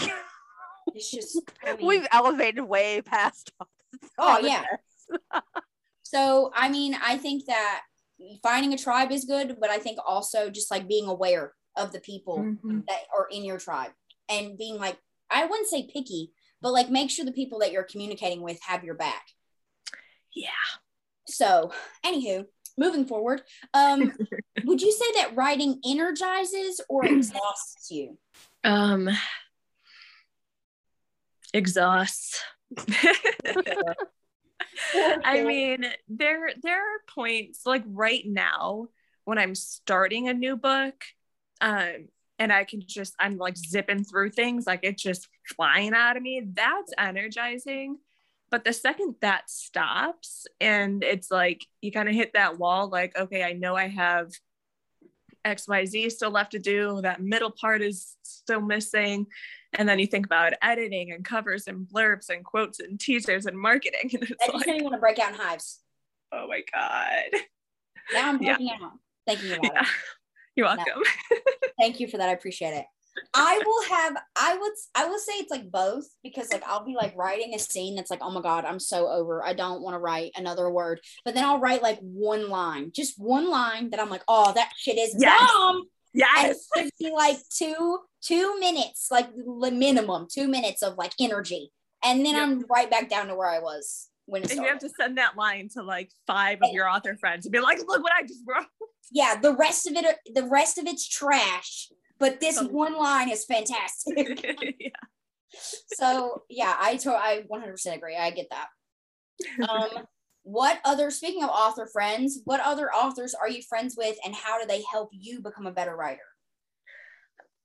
It's just I mean, we've elevated way past. Oh, all of yeah. So, I mean, I think that finding a tribe is good, but I think also just like being aware of the people Mhm. that are in your tribe and being like, I wouldn't say picky, but like make sure the people that you're communicating with have your back. Yeah. So, anywho, moving forward, um, would you say that writing energizes or exhausts you? Um. Exhausts. I mean, there there are points like right now when I'm starting a new book, um, and I can just I'm like zipping through things, like it's just flying out of me. That's energizing. But the second that stops and it's like you kind of hit that wall, like, okay, I know I have XYZ still left to do. That middle part is still missing. And then you think about editing and covers and blurbs and quotes and teasers and marketing. And it's I just like, want to break out in hives. oh my God. Now I'm Yeah. breaking out. Thank you, Yeah. You're No. welcome. Thank you for that. I appreciate it. I will have I would I will say it's like both because like I'll be like writing a scene that's like, oh my God, I'm so over. I don't want to write another word. But then I'll write like one line, just one line that I'm like, oh, that shit is Yes. bomb. And Yes. it be like two, two minutes, like the minimum, two minutes of like energy. And then Yep. I'm right back down to where I was when it And you have to send that line to like five of your author friends and be like, look what I just wrote. yeah, the rest of it the rest of it's trash. But this Oh. one line is fantastic. yeah. so yeah, I to- I 100% agree. I get that. Um, what other speaking of author friends, what other authors are you friends with, and how do they help you become a better writer?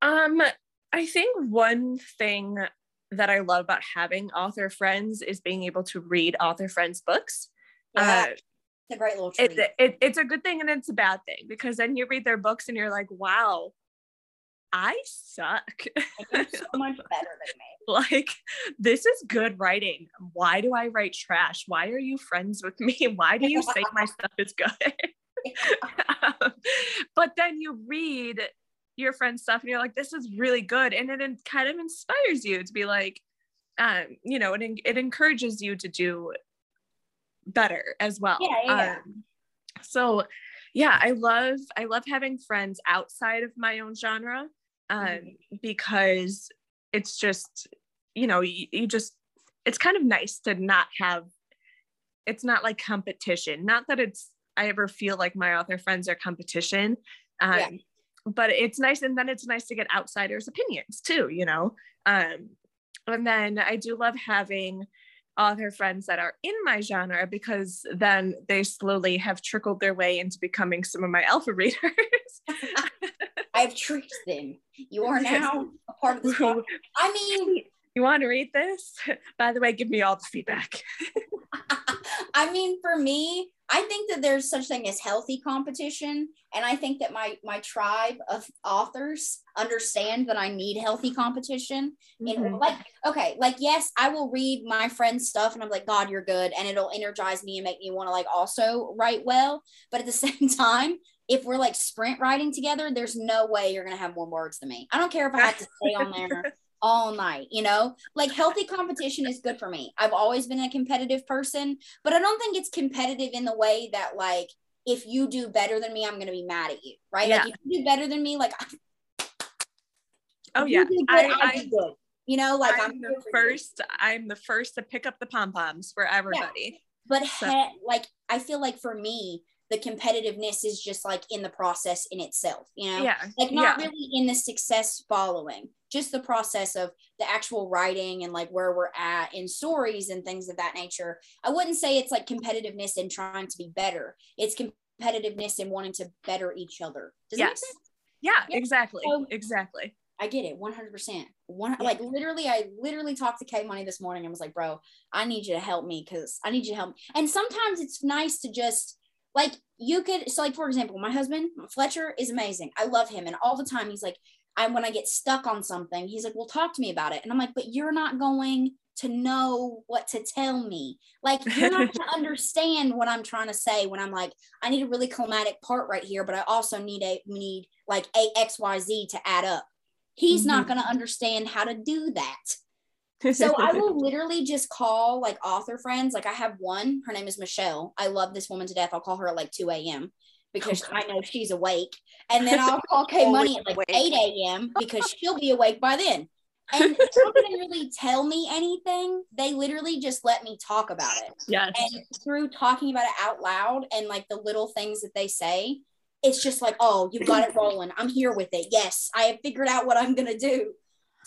Um, I think one thing that I love about having author friends is being able to read author friends' books. Yeah, Uh, it's a great little treat. it, it, it's a good thing and it's a bad thing because then you read their books and you're like, wow, I suck. Like, so much better than me. like, this is good writing. Why do I write trash? Why are you friends with me? Why do you say my stuff is good? Um, but then you read your friend's stuff and you're like, this is really good. And it en- kind of inspires you to be like, um, you know, it, en- it encourages you to do better as well. Yeah, yeah, yeah. Um, so yeah, I love I love having friends outside of my own genre um, Mhm. because it's just you know you, you just it's kind of nice to not have it's not like competition not that it's i ever feel like my author friends are competition um, Yeah. but it's nice and then it's nice to get outsiders opinions too you know um, and then i do love having author friends that are in my genre because then they slowly have trickled their way into becoming some of my alpha readers I've tricked them. You are now a part of this. podcast. I mean, you want to read this by the way give me all the feedback I mean, for me, I think that there's such thing as healthy competition, and I think that my my tribe of authors understand that I need healthy competition. And Mhm. like, okay, like yes, I will read my friend's stuff, and I'm like, God, you're good, and it'll energize me and make me want to like also write well. But at the same time, if we're like sprint writing together, there's no way you're gonna have more words than me. I don't care if I have to stay on there all night, you know? Like healthy competition is good for me. I've always been a competitive person, but I don't think it's competitive in the way that like if you do better than me, I'm going to be mad at you, right? Yeah. Like if you do better than me, like oh yeah you good, I, I'll I, good. You know, like I'm, I'm the for you. first i'm the first to pick up the pom-poms for everybody But So- he- like I feel like for me, the competitiveness is just like in the process in itself, you know? yeah like not yeah. really in the success following just the process of the actual writing and like where we're at in stories and things of that nature i wouldn't say it's like competitiveness in trying to be better it's competitiveness in wanting to better each other does that make Yes. sense yeah Yeah. exactly So- exactly i get it 100% one Yeah. like literally i literally talked to k money this morning and was like bro i need you to help me because i need you to help me and sometimes it's nice to just like you could so like for example my husband fletcher is amazing. I love him and all the time he's like i when i get stuck on something he's like well talk to me about it. And i'm like but you're not going to know what to tell me. Like you're not going to understand what i'm trying to say when i'm like i need a really climatic part right here but i also need a we need like a X Y Z to add up. He's not mm-hmm. going to understand how to do that so I will literally just call like author friends. Like I have one, her name is Michelle. I love this woman to death. I'll call her at like 2 a.m. because Oh, I know she's awake. And then I'll call Kay Money at like Always 8 a.m. because she'll be awake by then. And they don't really tell me anything. They literally just let me talk about it. yes And through talking about it out loud and like the little things that they say, it's just like, oh, you've got it rolling. I'm here with it. Yes, I have figured out what I'm gonna do.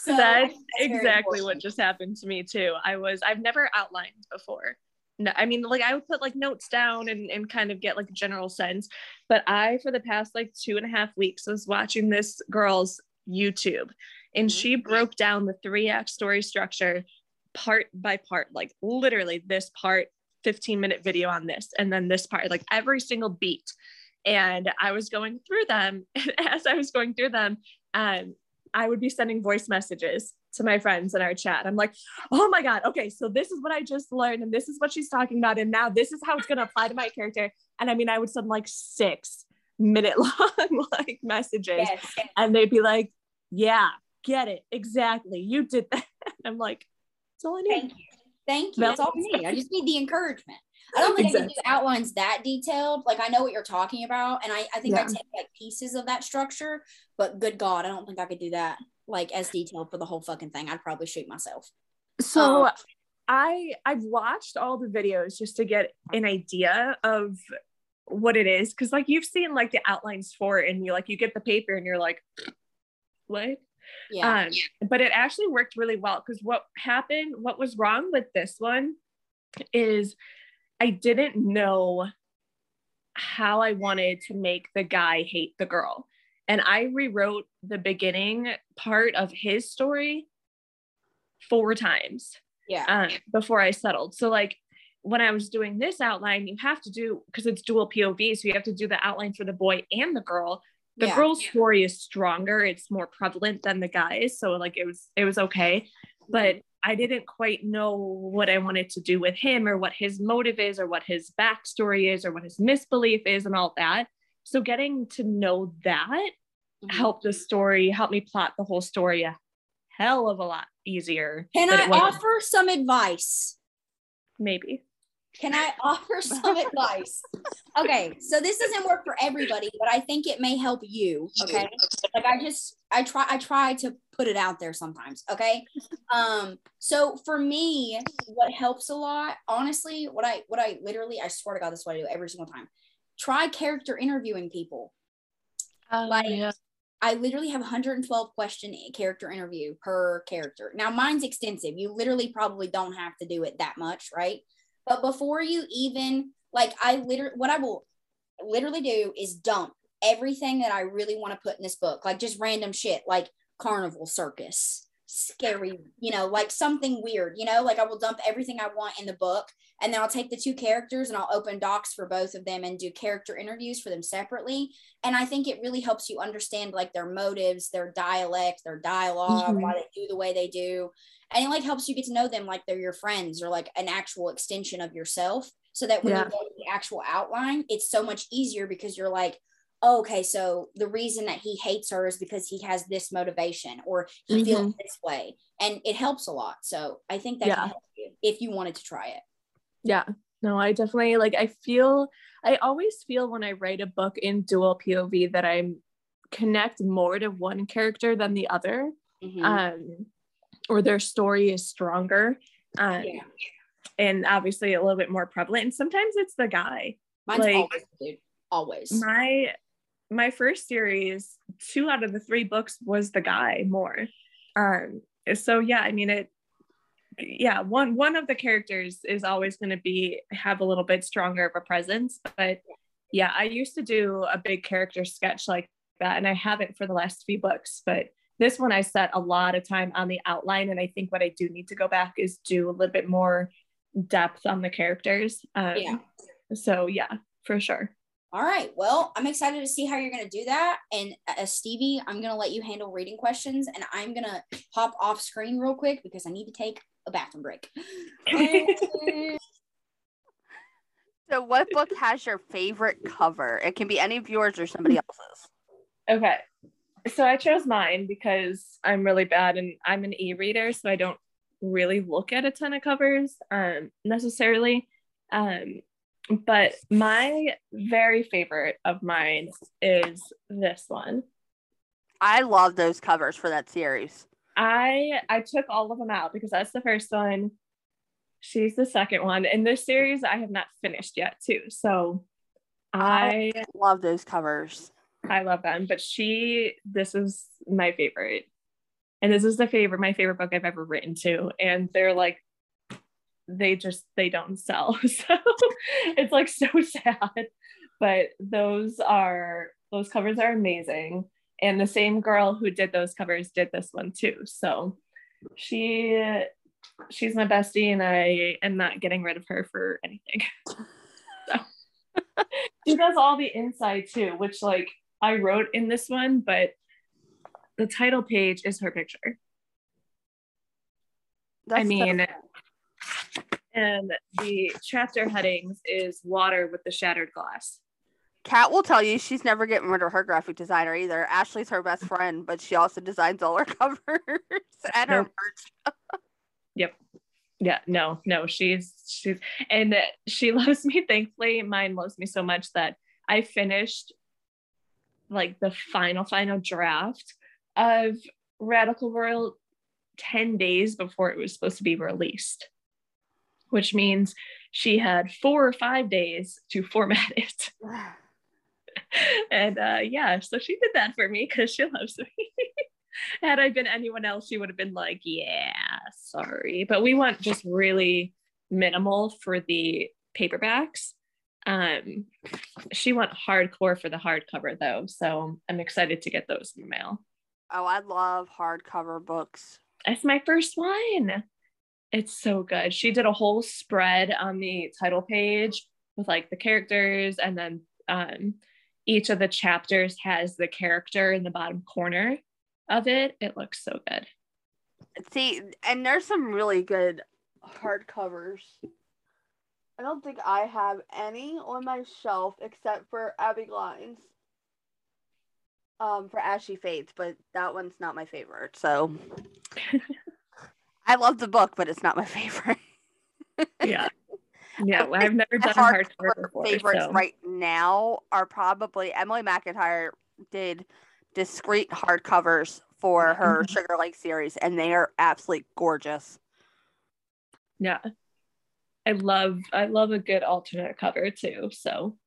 So that's exactly what just happened to me too. I was i've never outlined before. No i mean like i would put like notes down and, and kind of get like a general sense but i for the past like two and a half weeks was watching this girl's youtube and Mhm. she broke down the three act story structure part by part like literally this part 15 minute video on this and then this part like every single beat. And i was going through them and as i was going through them um I would be sending voice messages to my friends in our chat. I'm like, oh my God, okay, so this is what I just learned, and this is what she's talking about, and now this is how it's gonna apply to my character. And I mean, I would send like six minute long like messages, Yes. and they'd be like, yeah, get it, exactly, you did that. I'm like, that's all I need. Thank you. Thank you. That's all I need. I just need the encouragement. I don't think I can do outlines that detailed. Like I know what you're talking about, and I, I think I take like pieces of that structure, but good God, I don't think I could do that like as detailed for the whole fucking thing. I'd probably shoot myself. So Um, I I've watched all the videos just to get an idea of what it is because like you've seen like the outlines for it and you like you get the paper and you're like what Yeah. um but it actually worked really well because what happened what was wrong with this one is I didn't know how I wanted to make the guy hate the girl and I rewrote the beginning part of his story four times yeah. um, before I settled. So like when I was doing this outline, you have to do because it's dual POV, so you have to do the outline for the boy and the girl. The Yeah. girl's story is stronger; it's more prevalent than the guys, so like it was it was okay, but I didn't quite know what I wanted to do with him or what his motive is or what his backstory is or what his misbelief is and all that. So getting to know that Mhm. helped the story, helped me plot the whole story a hell of a lot easier. Can I offer some advice? maybe? Can I offer some advice? Okay, so this doesn't work for everybody, but I think it may help you. Okay. Like I just I try I try to put it out there sometimes. Okay. Um, so for me, what helps a lot, honestly, what I what I literally, I swear to God, this is what I do every single time. Try character interviewing people. Like, I literally have 112 question character interview per character. Now mine's extensive. You literally probably don't have to do it that much, right? But before you even like I literally what I will literally do is dump everything that I really want to put in this book, like just random shit like carnival circus, scary, you know, like something weird, you know, like I will dump everything I want in the book and then I'll take the two characters and I'll open docs for both of them and do character interviews for them separately and i think it really helps you understand like their motives their dialect their dialog Mhm. why they do the way they do and it like helps you get to know them like they're your friends or like an actual extension of yourself so that when Yeah. you go to the actual outline it's so much easier because you're like oh, okay so the reason that he hates her is because he has this motivation or he feels this way and it helps a lot so i think that Yeah. can help you if you wanted to try it Yeah. No, I definitely like I feel I always feel when I write a book in dual POV that I'm connect more to one character than the other. Mhm. Um or their story is stronger. Um Yeah. and obviously a little bit more prevalent. And sometimes it's the guy. mine's like- always dude always My my first series, two out of the three books was the guy more. Um so yeah, I mean it yeah, one one of the characters is always going to be have a little bit stronger of a presence, but yeah, I used to do a big character sketch like that and I haven't for the last few books, but this one I set a lot of time on the outline and I think what I do need to go back is do a little bit more depth on the characters. Um, Yeah. So yeah, for sure. All right. Well, I'm excited to see how you're going to do that. And uh, Stevie, I'm going to let you handle reading questions and I'm going to hop off screen real quick because I need to take a bathroom break. So, what book has your favorite cover? It can be any of yours or somebody else's. Okay. So I chose mine because I'm really bad and I'm an e-reader, so I don't really look at a ton of covers um, necessarily. Um, but my very favorite of mine is this one. I love those covers for that series. I I took all of them out because that's the first one. She's the second one. In this series, I have not finished yet too. So I Love those covers. I love them. But she, this is my favorite. And this is the favorite, my favorite book I've ever written too. And they're like, they just they don't sell. So it's like so sad. But those are those covers are amazing. And the same girl who did those covers did this one too. So she she's my bestie and I am not getting rid of her for anything. So she does all the inside too, which like I wrote in this one, but the title page is her picture. I That's so mean. And the chapter headings is water with the shattered glass. Kat will tell you she's never getting rid of her graphic designer either. Ashley's her best friend, but she also designs all her covers and her Nope. yep. Yeah, no, no, she's she's and she loves me. Thankfully, mine loves me so much that I finished like the final final draft of Radical World 10 days before it was supposed to be released, which means she had four or five days to format it. and uh, yeah, so she did that for me because she loves me. Had I been anyone else, she would have been like, yeah, sorry. But we went just really minimal for the paperbacks. Um, she went hardcore for the hardcover though, so I'm excited to get those in the mail. Oh, I love hardcover books. That's my first one. It's so good. She did a whole spread on the title page with like the characters, and then um, each of the chapters has the character in the bottom corner of it. It looks so good. See, and there's some really good hardcovers. I don't think I have any on my shelf except for Abbi Glines. Um, for As She Fades, but that one's not my favorite. So I love the book, but it's not my favorite. yeah. Yeah, well, I've never done a hardcover before. favorites so. right now are probably Emily McIntyre did discrete hardcovers for her Mhm. Sugar Lake series, and they are absolutely gorgeous. Yeah. I love I love a good alternate cover too. So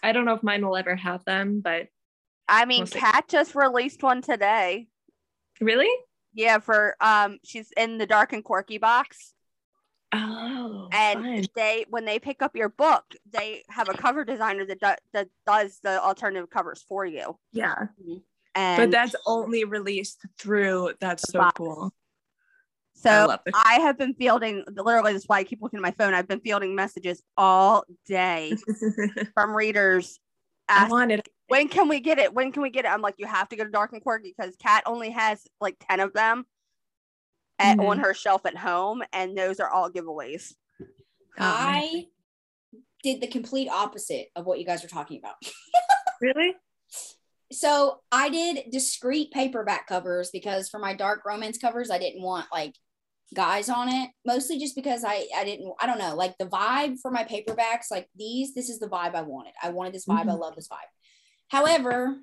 I don't know if mine will ever have them, but I mean. Kat just released one today. really? Yeah, for um, she's in the Dark and Quirky box, Oh, and fun. they when they pick up your book, they have a cover designer that do, that does the alternative covers for you. yeah. And But that's only released through that's so box. cool. So it. I have been fielding literally that's why I keep looking at my phone. I've been fielding messages all day from readers I wanted when can we get it? When can we get it? I'm like, you have to go to Dark and Quirky because Kat only has like 10 of them at, Mhm. on her shelf at home, and those are all giveaways. I did the complete opposite of what you guys were talking about. really? So I did discrete paperback covers because for my dark romance covers, I didn't want like guys on it. Mostly just because I I didn't I don't know like the vibe for my paperbacks like these. This is the vibe I wanted. I wanted this vibe. I Mhm. love this vibe. However,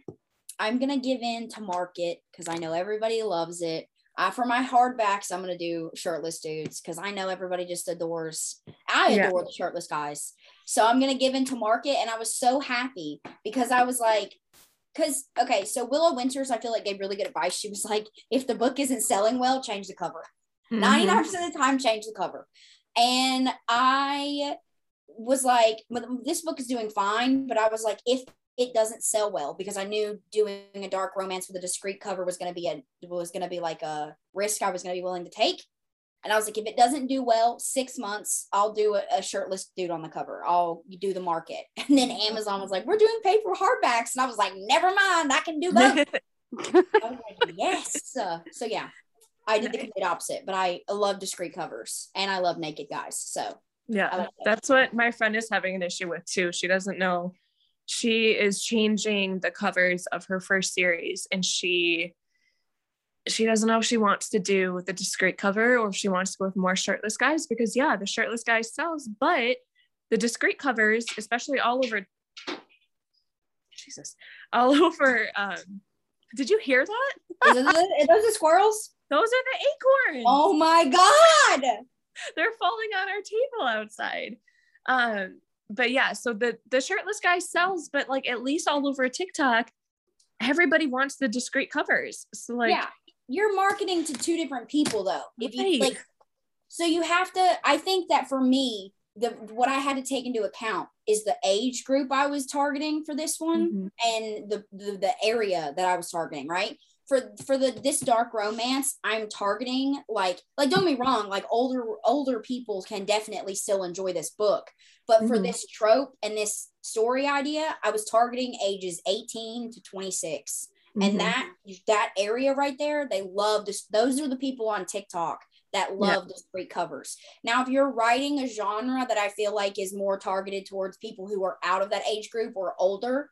I'm gonna give in to market because I know everybody loves it. Uh, for my hardbacks, I'm gonna do shirtless dudes because I know everybody just adores. I Yeah. adore the shirtless guys, so I'm gonna give in to market, and I was so happy because I was like, because okay, so Willow Winters, I feel like gave really good advice. She was like, if the book isn't selling well, change the cover. Mhm. 99 percent of the time, change the cover. And I was like, this book is doing fine, but I was like, if it doesn't sell well, because I knew doing a dark romance with a discreet cover was going to be a was going to be like a risk I was going to be willing to take. And I was like, if it doesn't do well, six months, I'll do a, a shirtless dude on the cover. I'll do the market. And then Amazon was like, we're doing paper hardbacks. And I was like, never mind, I can do both. Like, yes. Uh, so yeah, I did the complete opposite, but I love discreet covers and I love naked guys. So yeah, that's what my friend is having an issue with too. She doesn't know. She is changing the covers of her first series, and she she doesn't know if she wants to do the discreet cover or if she wants to go with more shirtless guys because yeah, the shirtless guys sells, but the discreet covers, especially all over Jesus, all over um did you hear that? It- are those the squirrels? Those are the acorns. Oh my God. they're falling on our table outside. Um, but yeah, so the the shirtless guy sells, but like at least all over TikTok, everybody wants the discreet covers. So like yeah. You're marketing to two different people though. If you like, so you have to, I think that for me, the what I had to take into account is the age group I was targeting for this one. Mhm. and the, the the area that I was targeting, right? For for the this dark romance, I'm targeting like like don't be wrong, like older older people can definitely still enjoy this book. But for Mhm. this trope and this story idea, I was targeting ages 18 to 26. Mhm. And that that area right there, they love this. Those are the people on TikTok that love the discreet covers. Now, if you're writing a genre that I feel like is more targeted towards people who are out of that age group or older,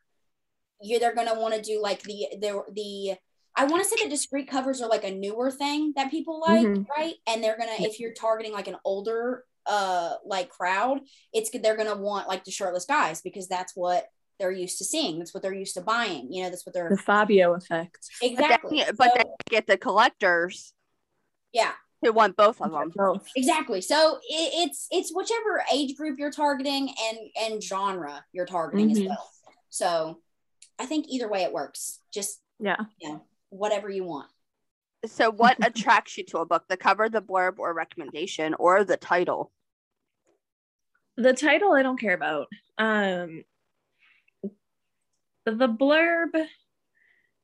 you're they're gonna want to do like the the the I want to say that discreet covers are like a newer thing that people like, Mhm. right? And they're gonna if you're targeting like an older uh like crowd, it's good they're gonna want like the shirtless guys because that's what they're used to seeing. That's what they're used to buying. You know, that's what they're the Fabio effect. But then, exactly. but So, then get the collectors yeah, who want both of them. Both. exactly. So it, it's it's whichever age group you're targeting and and genre you're targeting as Mhm. well. So I think either way it works. Just Yeah. you know whatever you want. So, what attracts you to a book? The cover, the blurb, or recommendation, or the title? The title I don't care about. Um the blurb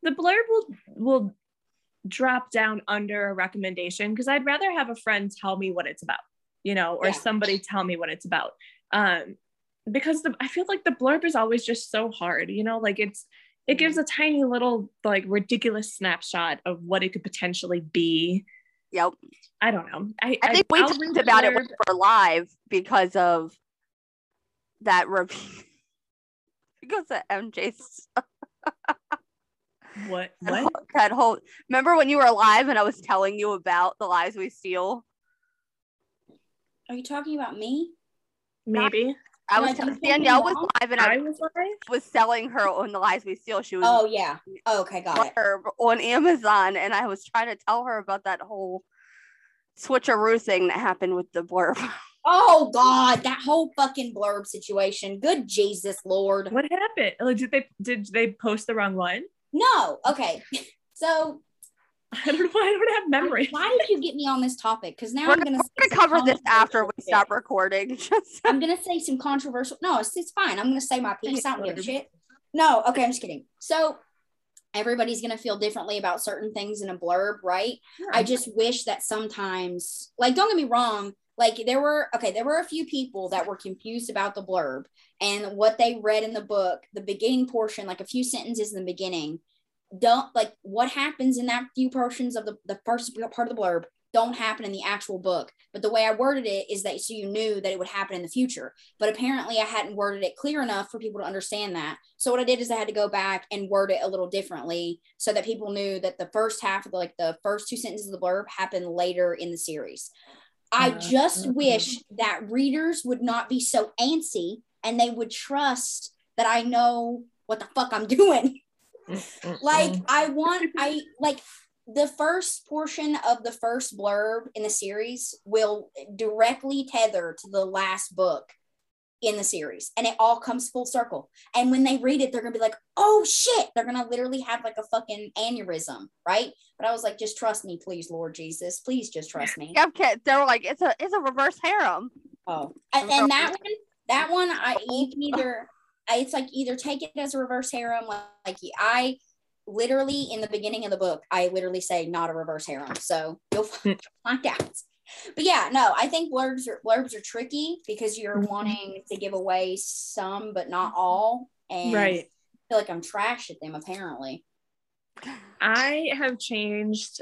the blurb will will drop down under a recommendation because I'd rather have a friend tell me what it's about, you know, or Yeah. somebody tell me what it's about. Um, because the, I feel like the blurb is always just so hard, you know, like it's it gives a tiny little like ridiculous snapshot of what it could potentially be. Yep. I don't know. I, I think we I'll talked read about it for live because of that review. because of MJ's What? that What? whole, that whole remember when you were alive and I was telling you about the lies we steal? Are you talking about me? Maybe I was Like, I'm Danielle was wrong? live and I I was live. was selling her on the lies we steal. She was Oh yeah. Oh, okay, got it. blurb on Amazon, and I was trying to tell her about that whole switcheroo thing that happened with the blurb. Oh God, that whole fucking blurb situation. Good Jesus Lord. What happened? Like, did they did they post the wrong one? No. Okay. So I don't know. Why I don't have memory. why did you get me on this topic? Because now We're I'm gonna, gonna, say some cover this after we stop recording. I'm gonna say some controversial. No, it's, it's fine. I'm gonna say my piece. I don't give a shit. No, okay, I'm just kidding. So everybody's gonna feel differently about certain things in a blurb, right? I just wish that sometimes, like, don't get me wrong, like there were okay, there were a few people that were confused about the blurb and what they read in the book, the beginning portion, like a few sentences in the beginning. Don't like what happens in that few portions of the, the first part of the blurb don't happen in the actual book. But the way I worded it is that so you knew that it would happen in the future. But apparently I hadn't worded it clear enough for people to understand that. So what I did is I had to go back and word it a little differently so that people knew that the first half of the, like the first two sentences of the blurb happened later in the series. I just mhm. wish that readers would not be so antsy and they would trust that I know what the fuck I'm doing. Like I want I like the first portion of the first blurb in the series will directly tether to the last book in the series and it all comes full circle. And when they read it they're gonna be like oh shit. They're gonna literally have like a fucking aneurysm right? But i was like just trust me please lord jesus. Please just trust me. Okay, they were like, it's a it's a reverse harem. Oh, and, and that one, that one, I you can either, it's like either take it as a reverse harem, like, like I literally in the beginning of the book, I literally say not a reverse harem, so you'll find out. But yeah, no, I think blurbs are blurbs are tricky because you're Mhm. wanting to give away some, but not all, and right. I feel like I'm trash at them apparently. I have changed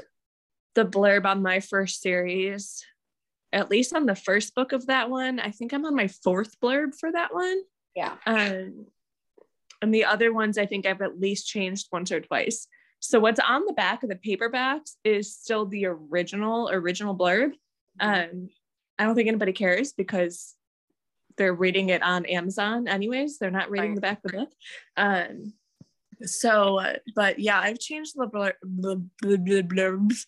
the blurb on my first series, at least on the first book of that one. I think I'm on my fourth blurb for that one. Yeah, Um, and the other ones, I think I've at least changed once or twice. So what's on the back of the paperbacks is still the original original blurb. Um, I don't think anybody cares because they're reading it on Amazon anyways. They're not reading Right. the back of the book. Um, so, but yeah, I've changed the blur- bl- bl- bl- blurbs,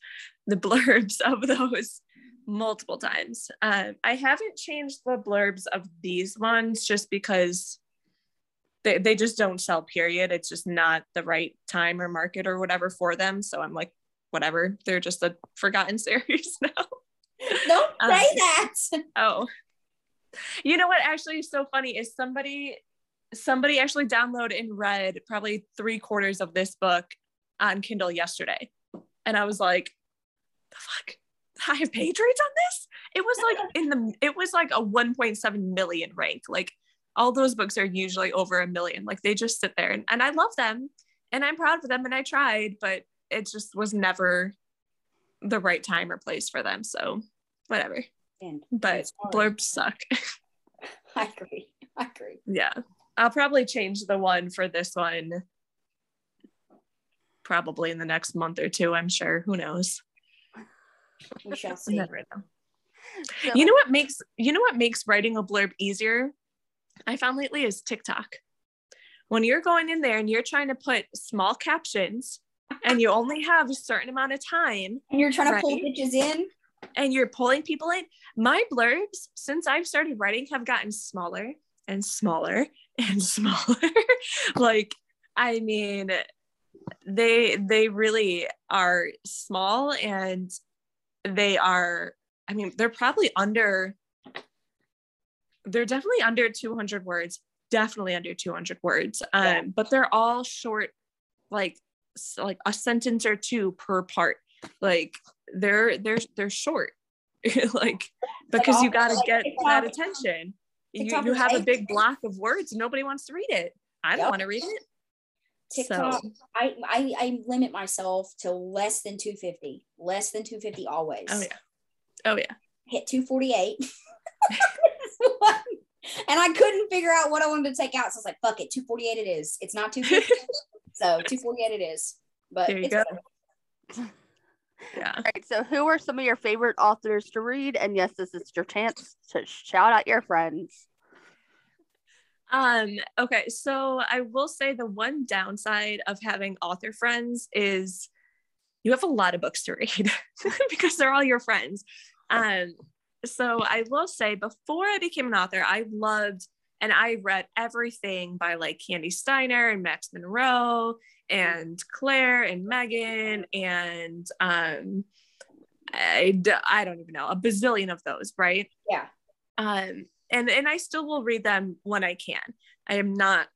the blurbs of those multiple times. Um, I haven't changed the blurbs of these ones just because they, they just don't sell period. It's just not the right time or market or whatever for them. So i'm like whatever. They're just a forgotten series now. Don't Um, say that. oh. You know what? Actually is so funny is somebody somebody actually downloaded and read probably three quarters of this book on kindle yesterday. And i was like the fuck i have page rates on this? It was like in the it was like a 1.7 million rank. Like all those books are usually over a million. Like they just sit there. And, and i love them and i'm proud of them and i tried but it just was never the right time or place for them. So whatever. And but blurbs suck. I agree. I agree. yeah. I'll probably change the one for this one probably in the next month or two i'm sure. Who knows We shall You see. So- you know what makes you know what makes writing a blurb easier i found lately is tiktok when you're going in there and you're trying to put small captions and you only have a certain amount of time And you're trying to pull Right. bitches in. and you're pulling people in my blurbs since i've started writing have gotten smaller and smaller and smaller like i mean they they really are small and they are i mean they're probably under they're definitely under 200 words definitely under 200 words. Um Yeah. but they're all short like like a sentence or two per part. Like they're they're they're short. Like because you got to get that attention. You, you have a big block of words. Nobody wants to read it. I don't want to read it TikTok, So- I, I I limit myself to less than 250. Less than 250 always. oh yeah oh yeah Hit 248. and I couldn't figure out what I wanted to take out. So I was like, fuck it, 248 it is. It's not 250. so 248 it is. But There you it's go. better. yeah All right. So, who are some of your favorite authors to read? And yes, this is your chance to shout out your friends. Um, okay, so I will say the one downside of having author friends is you have a lot of books to read because they're all your friends. Um, so I will say before I became an author, I loved and I read everything by like Kandi Steiner and Max Monroe and Claire and Megan and um I, I don't even know a bazillion of those, right? Yeah. um and and i still will read them when i can i am not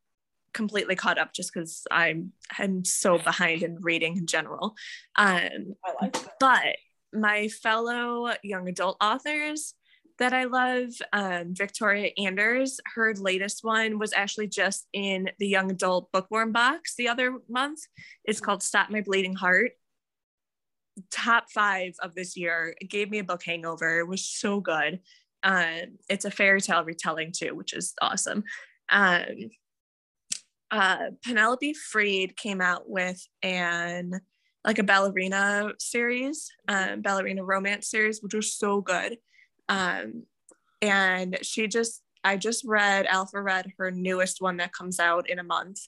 completely caught up just because i'm i'm so behind in reading in general um I like but my fellow young adult authors that I love, um, Victoria Anders, her latest one was actually just in the young adult bookworm box the other month. It's called Stop My Bleeding Heart. Top five of this year. It gave me a book hangover. It was so good. Um, it's a fairy tale retelling too, which is awesome. Um, uh, Penelope Freed came out with an like a ballerina series, um, ballerina romance series, which was so good. Um, and she just, I just read, Alpha read her newest one that comes out in a month.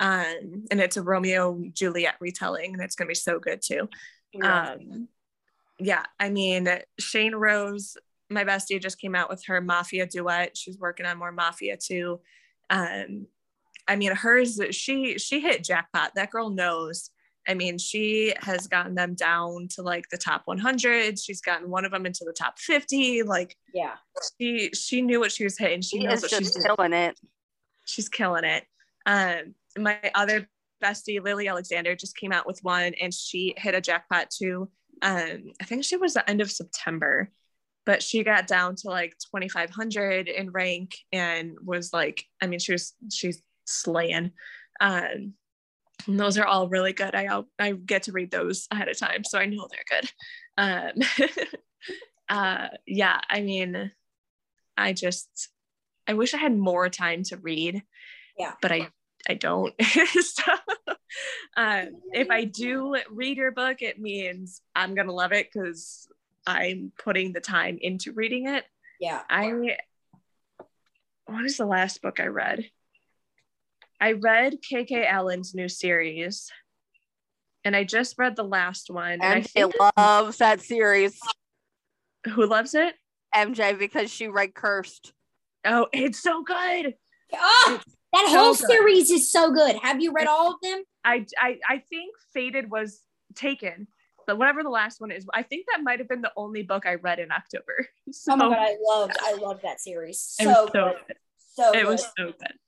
Um, and it's a Romeo Juliet retelling, and it's gonna be so good too. Um, yeah, I mean, Shain Rose, my bestie, just came out with her Mafia duet. She's working on more Mafia too. Um, I mean, hers, she she hit jackpot. That girl knows. I mean, she has gotten them down to like the top 100. She's gotten one of them into the top 50. Like yeah. she she knew what she was hitting. She, She knows is what she's just doing killing it. she's killing it. Um, my other bestie, Lily Alexander, just came out with one and she hit a jackpot too. Um, I think she was the end of September, but she got down to like 2,500 in rank and was like, I mean, she was, she's slaying. Um, and those are all really good. I I get to read those ahead of time, so I know they're good. Um, uh, yeah, I mean, I just I wish I had more time to read. Yeah. but I I don't. so, um, if I do read your book, it means I'm gonna love it because I'm putting the time into reading it. Yeah. I what is the last book I read? I read KK Allen's new series, and I just read the last one. And I MJ think loves that series. who loves it? MJ because she read Cursed. Oh, it's so good. Oh, that so whole good. series is so good. Have you read all of them? I I I think Faded was taken, but whatever the last one is, I think that might have been the only book I read in October. So Oh my god, I loved I loved that series. it So was so good. good. So It good. was so good. and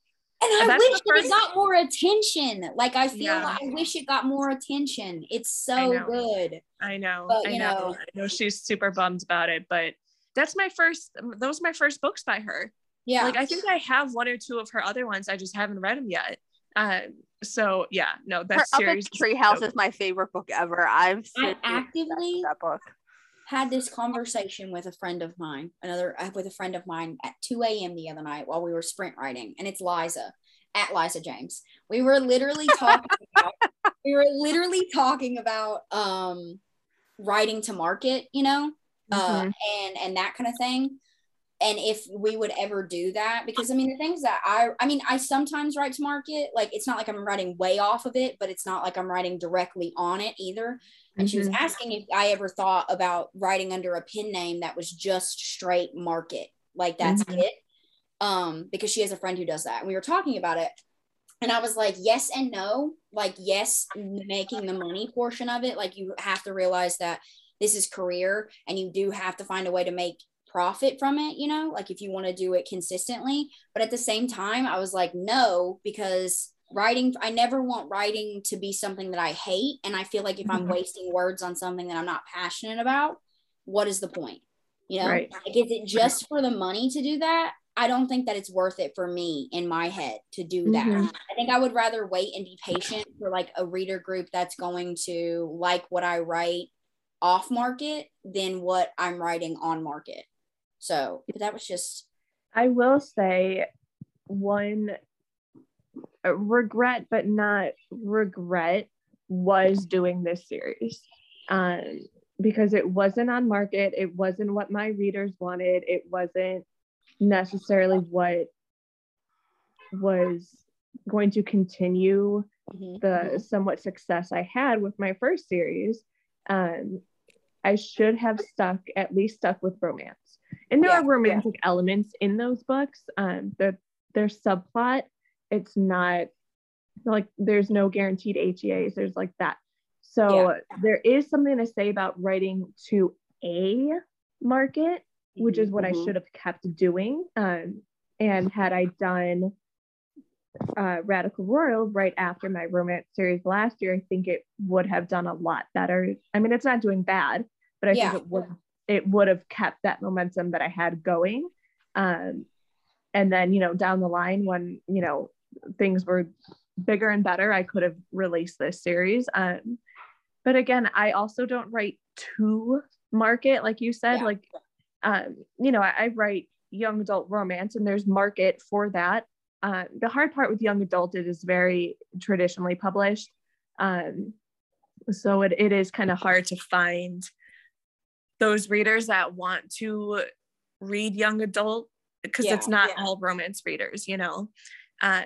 I and that's wish that it first- got more attention. Like I feel Yeah. like I wish it got more attention. It's so know. good. I know. But, I know. know- I know she's super bummed about it, but that's my first. Those are my first books by her. Yeah. Like I think I have one or two of her other ones. I just haven't read them yet. Um. So yeah, no, that's Her Up in series. Treehouse so is my favorite book ever. I've I actively that book. had this conversation with a friend of mine, another uh, with a friend of mine at 2 a.m. the other night while we were sprint riding, and it's Liza at Liza James. We were literally talking about we were literally talking about um writing to market, you know, uh, Mhm. and and that kind of thing. And if we would ever do that, because I mean, the things that I, I mean, I sometimes write to market, like it's not like I'm writing way off of it, but it's not like I'm writing directly on it either. And she was Mhm. asking if I ever thought about writing under a pen name that was just straight market, like that's Mhm. it. Um, because she has a friend who does that. And we were talking about it. And I was like, yes and no. Like, yes, making the money portion of it, like you have to realize that this is career and you do have to find a way to make profit from it, you know, like if you want to do it consistently. But at the same time, I was like, no, because writing I never want writing to be something that I hate and I feel like if I'm Mhm. wasting words on something that I'm not passionate about, what is the point? You know? Right. Like is it just for the money to do that? I don't think that it's worth it for me in my head to do that. Mhm. I think I would rather wait and be patient for like a reader group that's going to like what I write off market than what I'm writing on market. So, that was just I will say one uh, regret, but not regret, was doing this series. Um, because it wasn't on market, it wasn't what my readers wanted, it wasn't necessarily what was going to continue mhm. the somewhat success I had with my first series, um, I should have stuck at least stuck with romance. And there Yeah, are romantic elements in those books. Um, the their subplot, it's not like there's no guaranteed HEAs. There's like that. So there is something to say about writing to a market, which is what I Mhm. should have kept doing. Um, and had I done uh, Radical Royal right after my romance series last year, I think it would have done a lot better. I mean, it's not doing bad, but I Yeah. think it would it would have kept that momentum that I had going. Um, and then you know down the line when you know things were bigger and better, I could have released this series. Um, but again, I also don't write to market, like you said. Yeah. Like, um, you know, I, I write young adult romance, and there's market for that. Uh, the hard part with young adult it is very traditionally published um, so it, it is kind of hard to find those readers that want to read young adult because Yeah, it's not yeah. all romance readers you know um,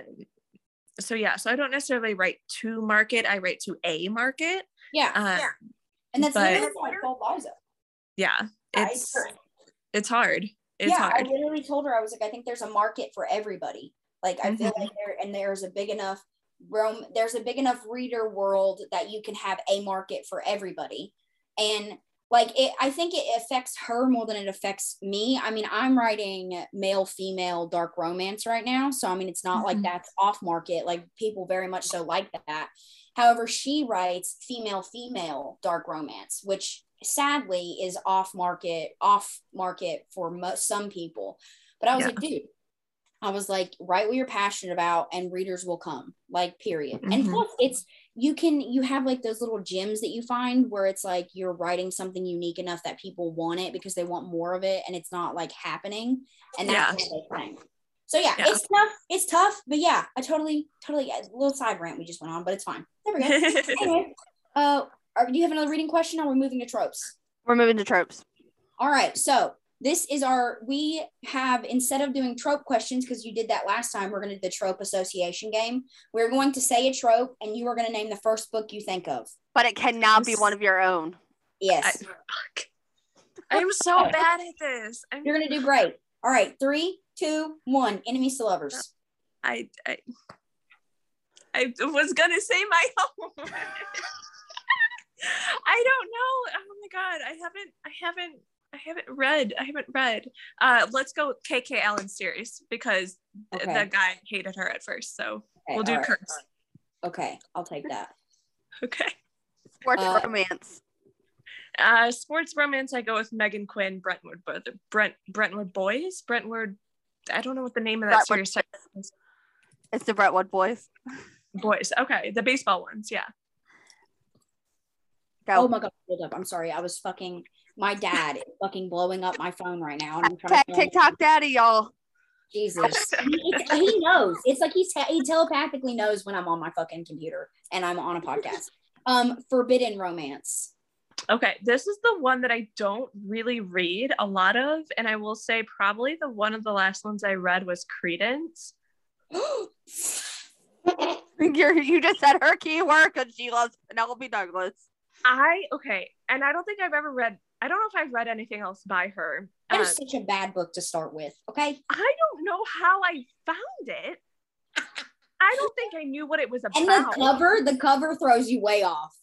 so yeah so i don't necessarily write to market i write to a market yeah. um, and that's but- literally what I told Liza. yeah it's it's hard it's yeah, hard I literally told her I was like, I think there's a market for everybody. Like I feel Mhm. like there and there's a big enough room there's a big enough reader world that you can have a market for everybody. And like it I think it affects her more than it affects me. I mean, I'm writing male female dark romance right now, so I mean it's not like Mhm. that's off market. Like people very much so like that. However, she writes female female dark romance, which sadly is off market off market for mo- some people. But I was Yeah. like, dude, I was like, write what you're passionate about, and readers will come. Like, period. And Mhm. plus, it's you can you have like those little gems that you find where it's like you're writing something unique enough that people want it because they want more of it, and it's not like happening. And that's Yeah. they think. So yeah, Yeah. it's tough. It's tough, but yeah, I totally, totally a little side rant we just went on, but it's fine. There we go. anyway, uh, are, do you have another reading question? Or are we moving to tropes? We're moving to tropes. All right. So this is our. We have instead of doing trope questions because you did that last time, we're going to do the trope association game. We're going to say a trope, and you are going to name the first book you think of. But it cannot be one of your own. Yes, i, am so bad at this i'm you're going to do great. All right. Three, two, one. Enemies to lovers. I, I I was gonna say my own. I don't know. Oh my god, I haven't I haven't I haven't read. I haven't read. Uh let's go KK Allen series because th- Okay. the guy hated her at first. So Okay, we'll do all right. curse. Okay, I'll take that. Okay. Sports Uh, romance. Uh sports romance, I go with Meghan Quinn, Brentwood, but Brent Brentwood Boys, Brentwood. I don't know what the name of that Brentwood series is. It's the Brentwood boys. Boys. Okay, the baseball ones. Yeah. Go. Oh my god, hold up. I'm sorry. I was fucking. My dad is fucking blowing up my phone right now, and I'm trying Tech to. TikTok daddy, y'all. Jesus, he, he knows. It's like he's he telepathically knows when I'm on my fucking computer and I'm on a podcast. Um, forbidden romance. Okay, this is the one that I don't really read a lot of, and I will say probably the one of the last ones I read was Credence. You're, you just said her keyword because she loves Penelope Douglas. I okay, and I don't think I've ever read. I don't know if I've read anything else by her. That is uh, such a bad book to start with. Okay, I don't know how I found it. I don't think I knew what it was about. and the cover, the cover throws you way off.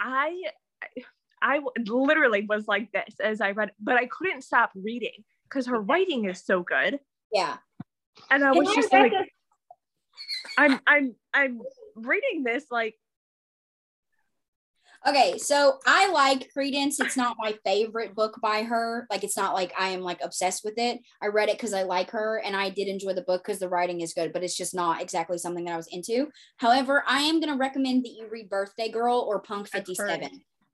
I, I literally was like this as I read, but I couldn't stop reading because her writing is so good, Yeah, and I was just like, I'm I'm I'm reading this like Okay, so I like Credence. It's not my favorite book by her. Like it's not like I am like obsessed with it. I read it because I like her and I did enjoy the book because the writing is good, but it's just not exactly something that I was into. However, I am gonna recommend that you read Birthday Girl or Punk I've 57. heard-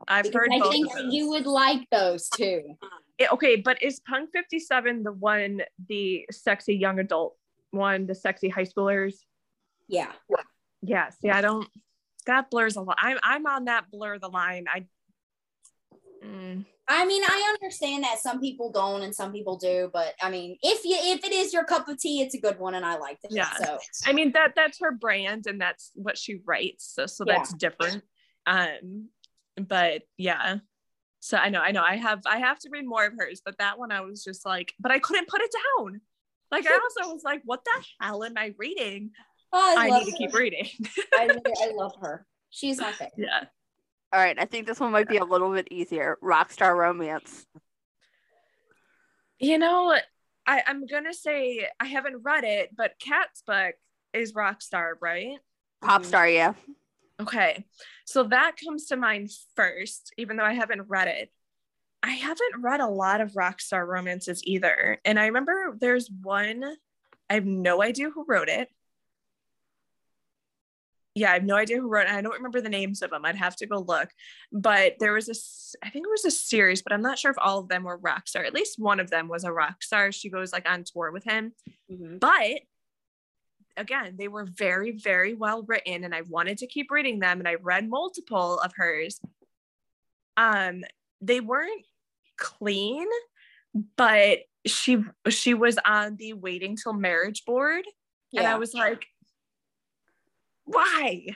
I've heard I think you would like those too. Eh, okay, but is Punk 57 the one, the sexy young adult one, the sexy high schoolers? Yeah. Yes. Yeah, See, I don't. That blurs a lot. I'm I'm on that blur the line. I Mm, I mean, I understand that some people don't and some people do, but I mean, if you if it is your cup of tea, it's a good one and I liked it. Yeah. So I mean that that's her brand and that's what she writes. So so Yeah. that's different. Um, but yeah. So I know I know I have I have to read more of hers, but that one I was just like, but I couldn't put it down. Like I also was like, what the hell am I reading? Oh, I, I love need to keep reading. I, I love her. She's my favorite. yeah. All right, I think this one might be a little bit easier. Rockstar Romance. You know, I, I'm gonna say I haven't read it, but Cat's book is Rockstar, right? Pop star, yeah. Okay. So that comes to mind first, even though I haven't read it. I haven't read a lot of Rockstar romances either. And I remember there's one, I have no idea who wrote it. Yeah, I have no idea who wrote it. I don't remember the names of them. I'd have to go look. But there was a, s- I think it was a series, but I'm not sure if all of them were Rockstar. At least one of them was a rock star. She goes like on tour with him Mhm. but again they were very very well written and i wanted to keep reading them and i read multiple of hers um they weren't clean but she she was on the waiting till marriage board and i was like why?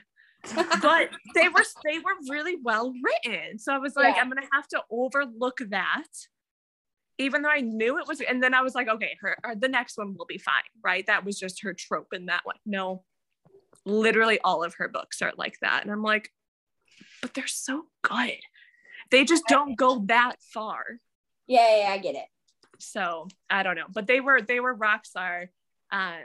But they were they were really well written. So i was like Yeah. i'm gonna have to overlook that even though i knew it was and then i was like okay her uh, the next one will be fine right? That was just her trope in that one. No literally all of her books are like that. And i'm like but they're so good. They just don't go that far. Yeah, yeah, yeah, I get it. so i don't know. But they were they were rock star um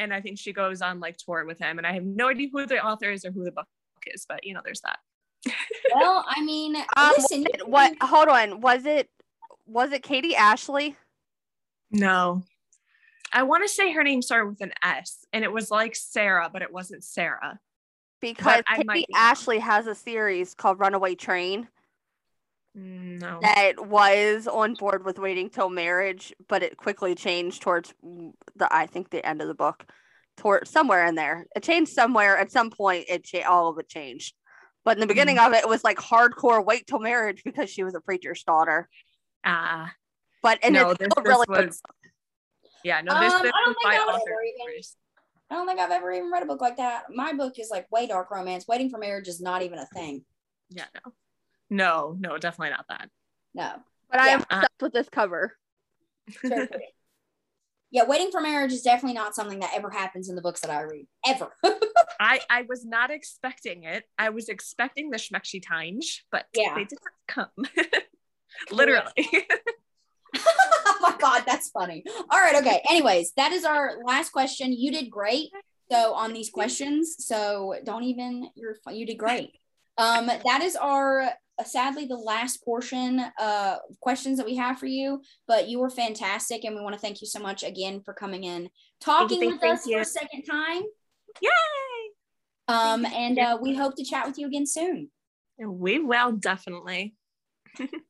and i think she goes on like tour with him and i have no idea who the author is or who the book is but you know there's that Well, I mean, Um, listen, what, what? Hold on. Was it? Was it Katie Ashley? no i want to say her name started with an s and it was like sarah but it wasn't sarah Because I might Katie be wrong. Ashley has a series called Runaway Train no that was on board with Waiting Till Marriage, but it quickly changed towards the I think the end of the book, toward somewhere in there. It changed somewhere at some point. It cha- all of it changed, but in the beginning Mm-hmm. of it, it was like hardcore Wait Till Marriage because she was a preacher's daughter. ah But and no it's this, still this really good. was yeah no this, Um, this I don't think I would ever even, I don't think I've ever even read a book like that. My book is like way dark romance. Waiting for marriage is not even a thing. yeah no no no definitely not that No. But I am Yeah. Uh, obsessed with this cover. Seriously. yeah, waiting for marriage is definitely not something that ever happens in the books that I read. Ever. I I was not expecting it. I was expecting the schmexy times, but Yeah. they did not come. Literally. oh my god, that's funny. All right, okay. Anyways, that is our last question. You did great. So on these questions, so don't even you're you did great. Um, that is our sadly the last portion uh questions that we have for you. But you were fantastic, and we want to thank you so much again for coming in, talking thank- with thank us for a second time. Yay! Um, and uh, we hope to chat with you again soon. We will definitely.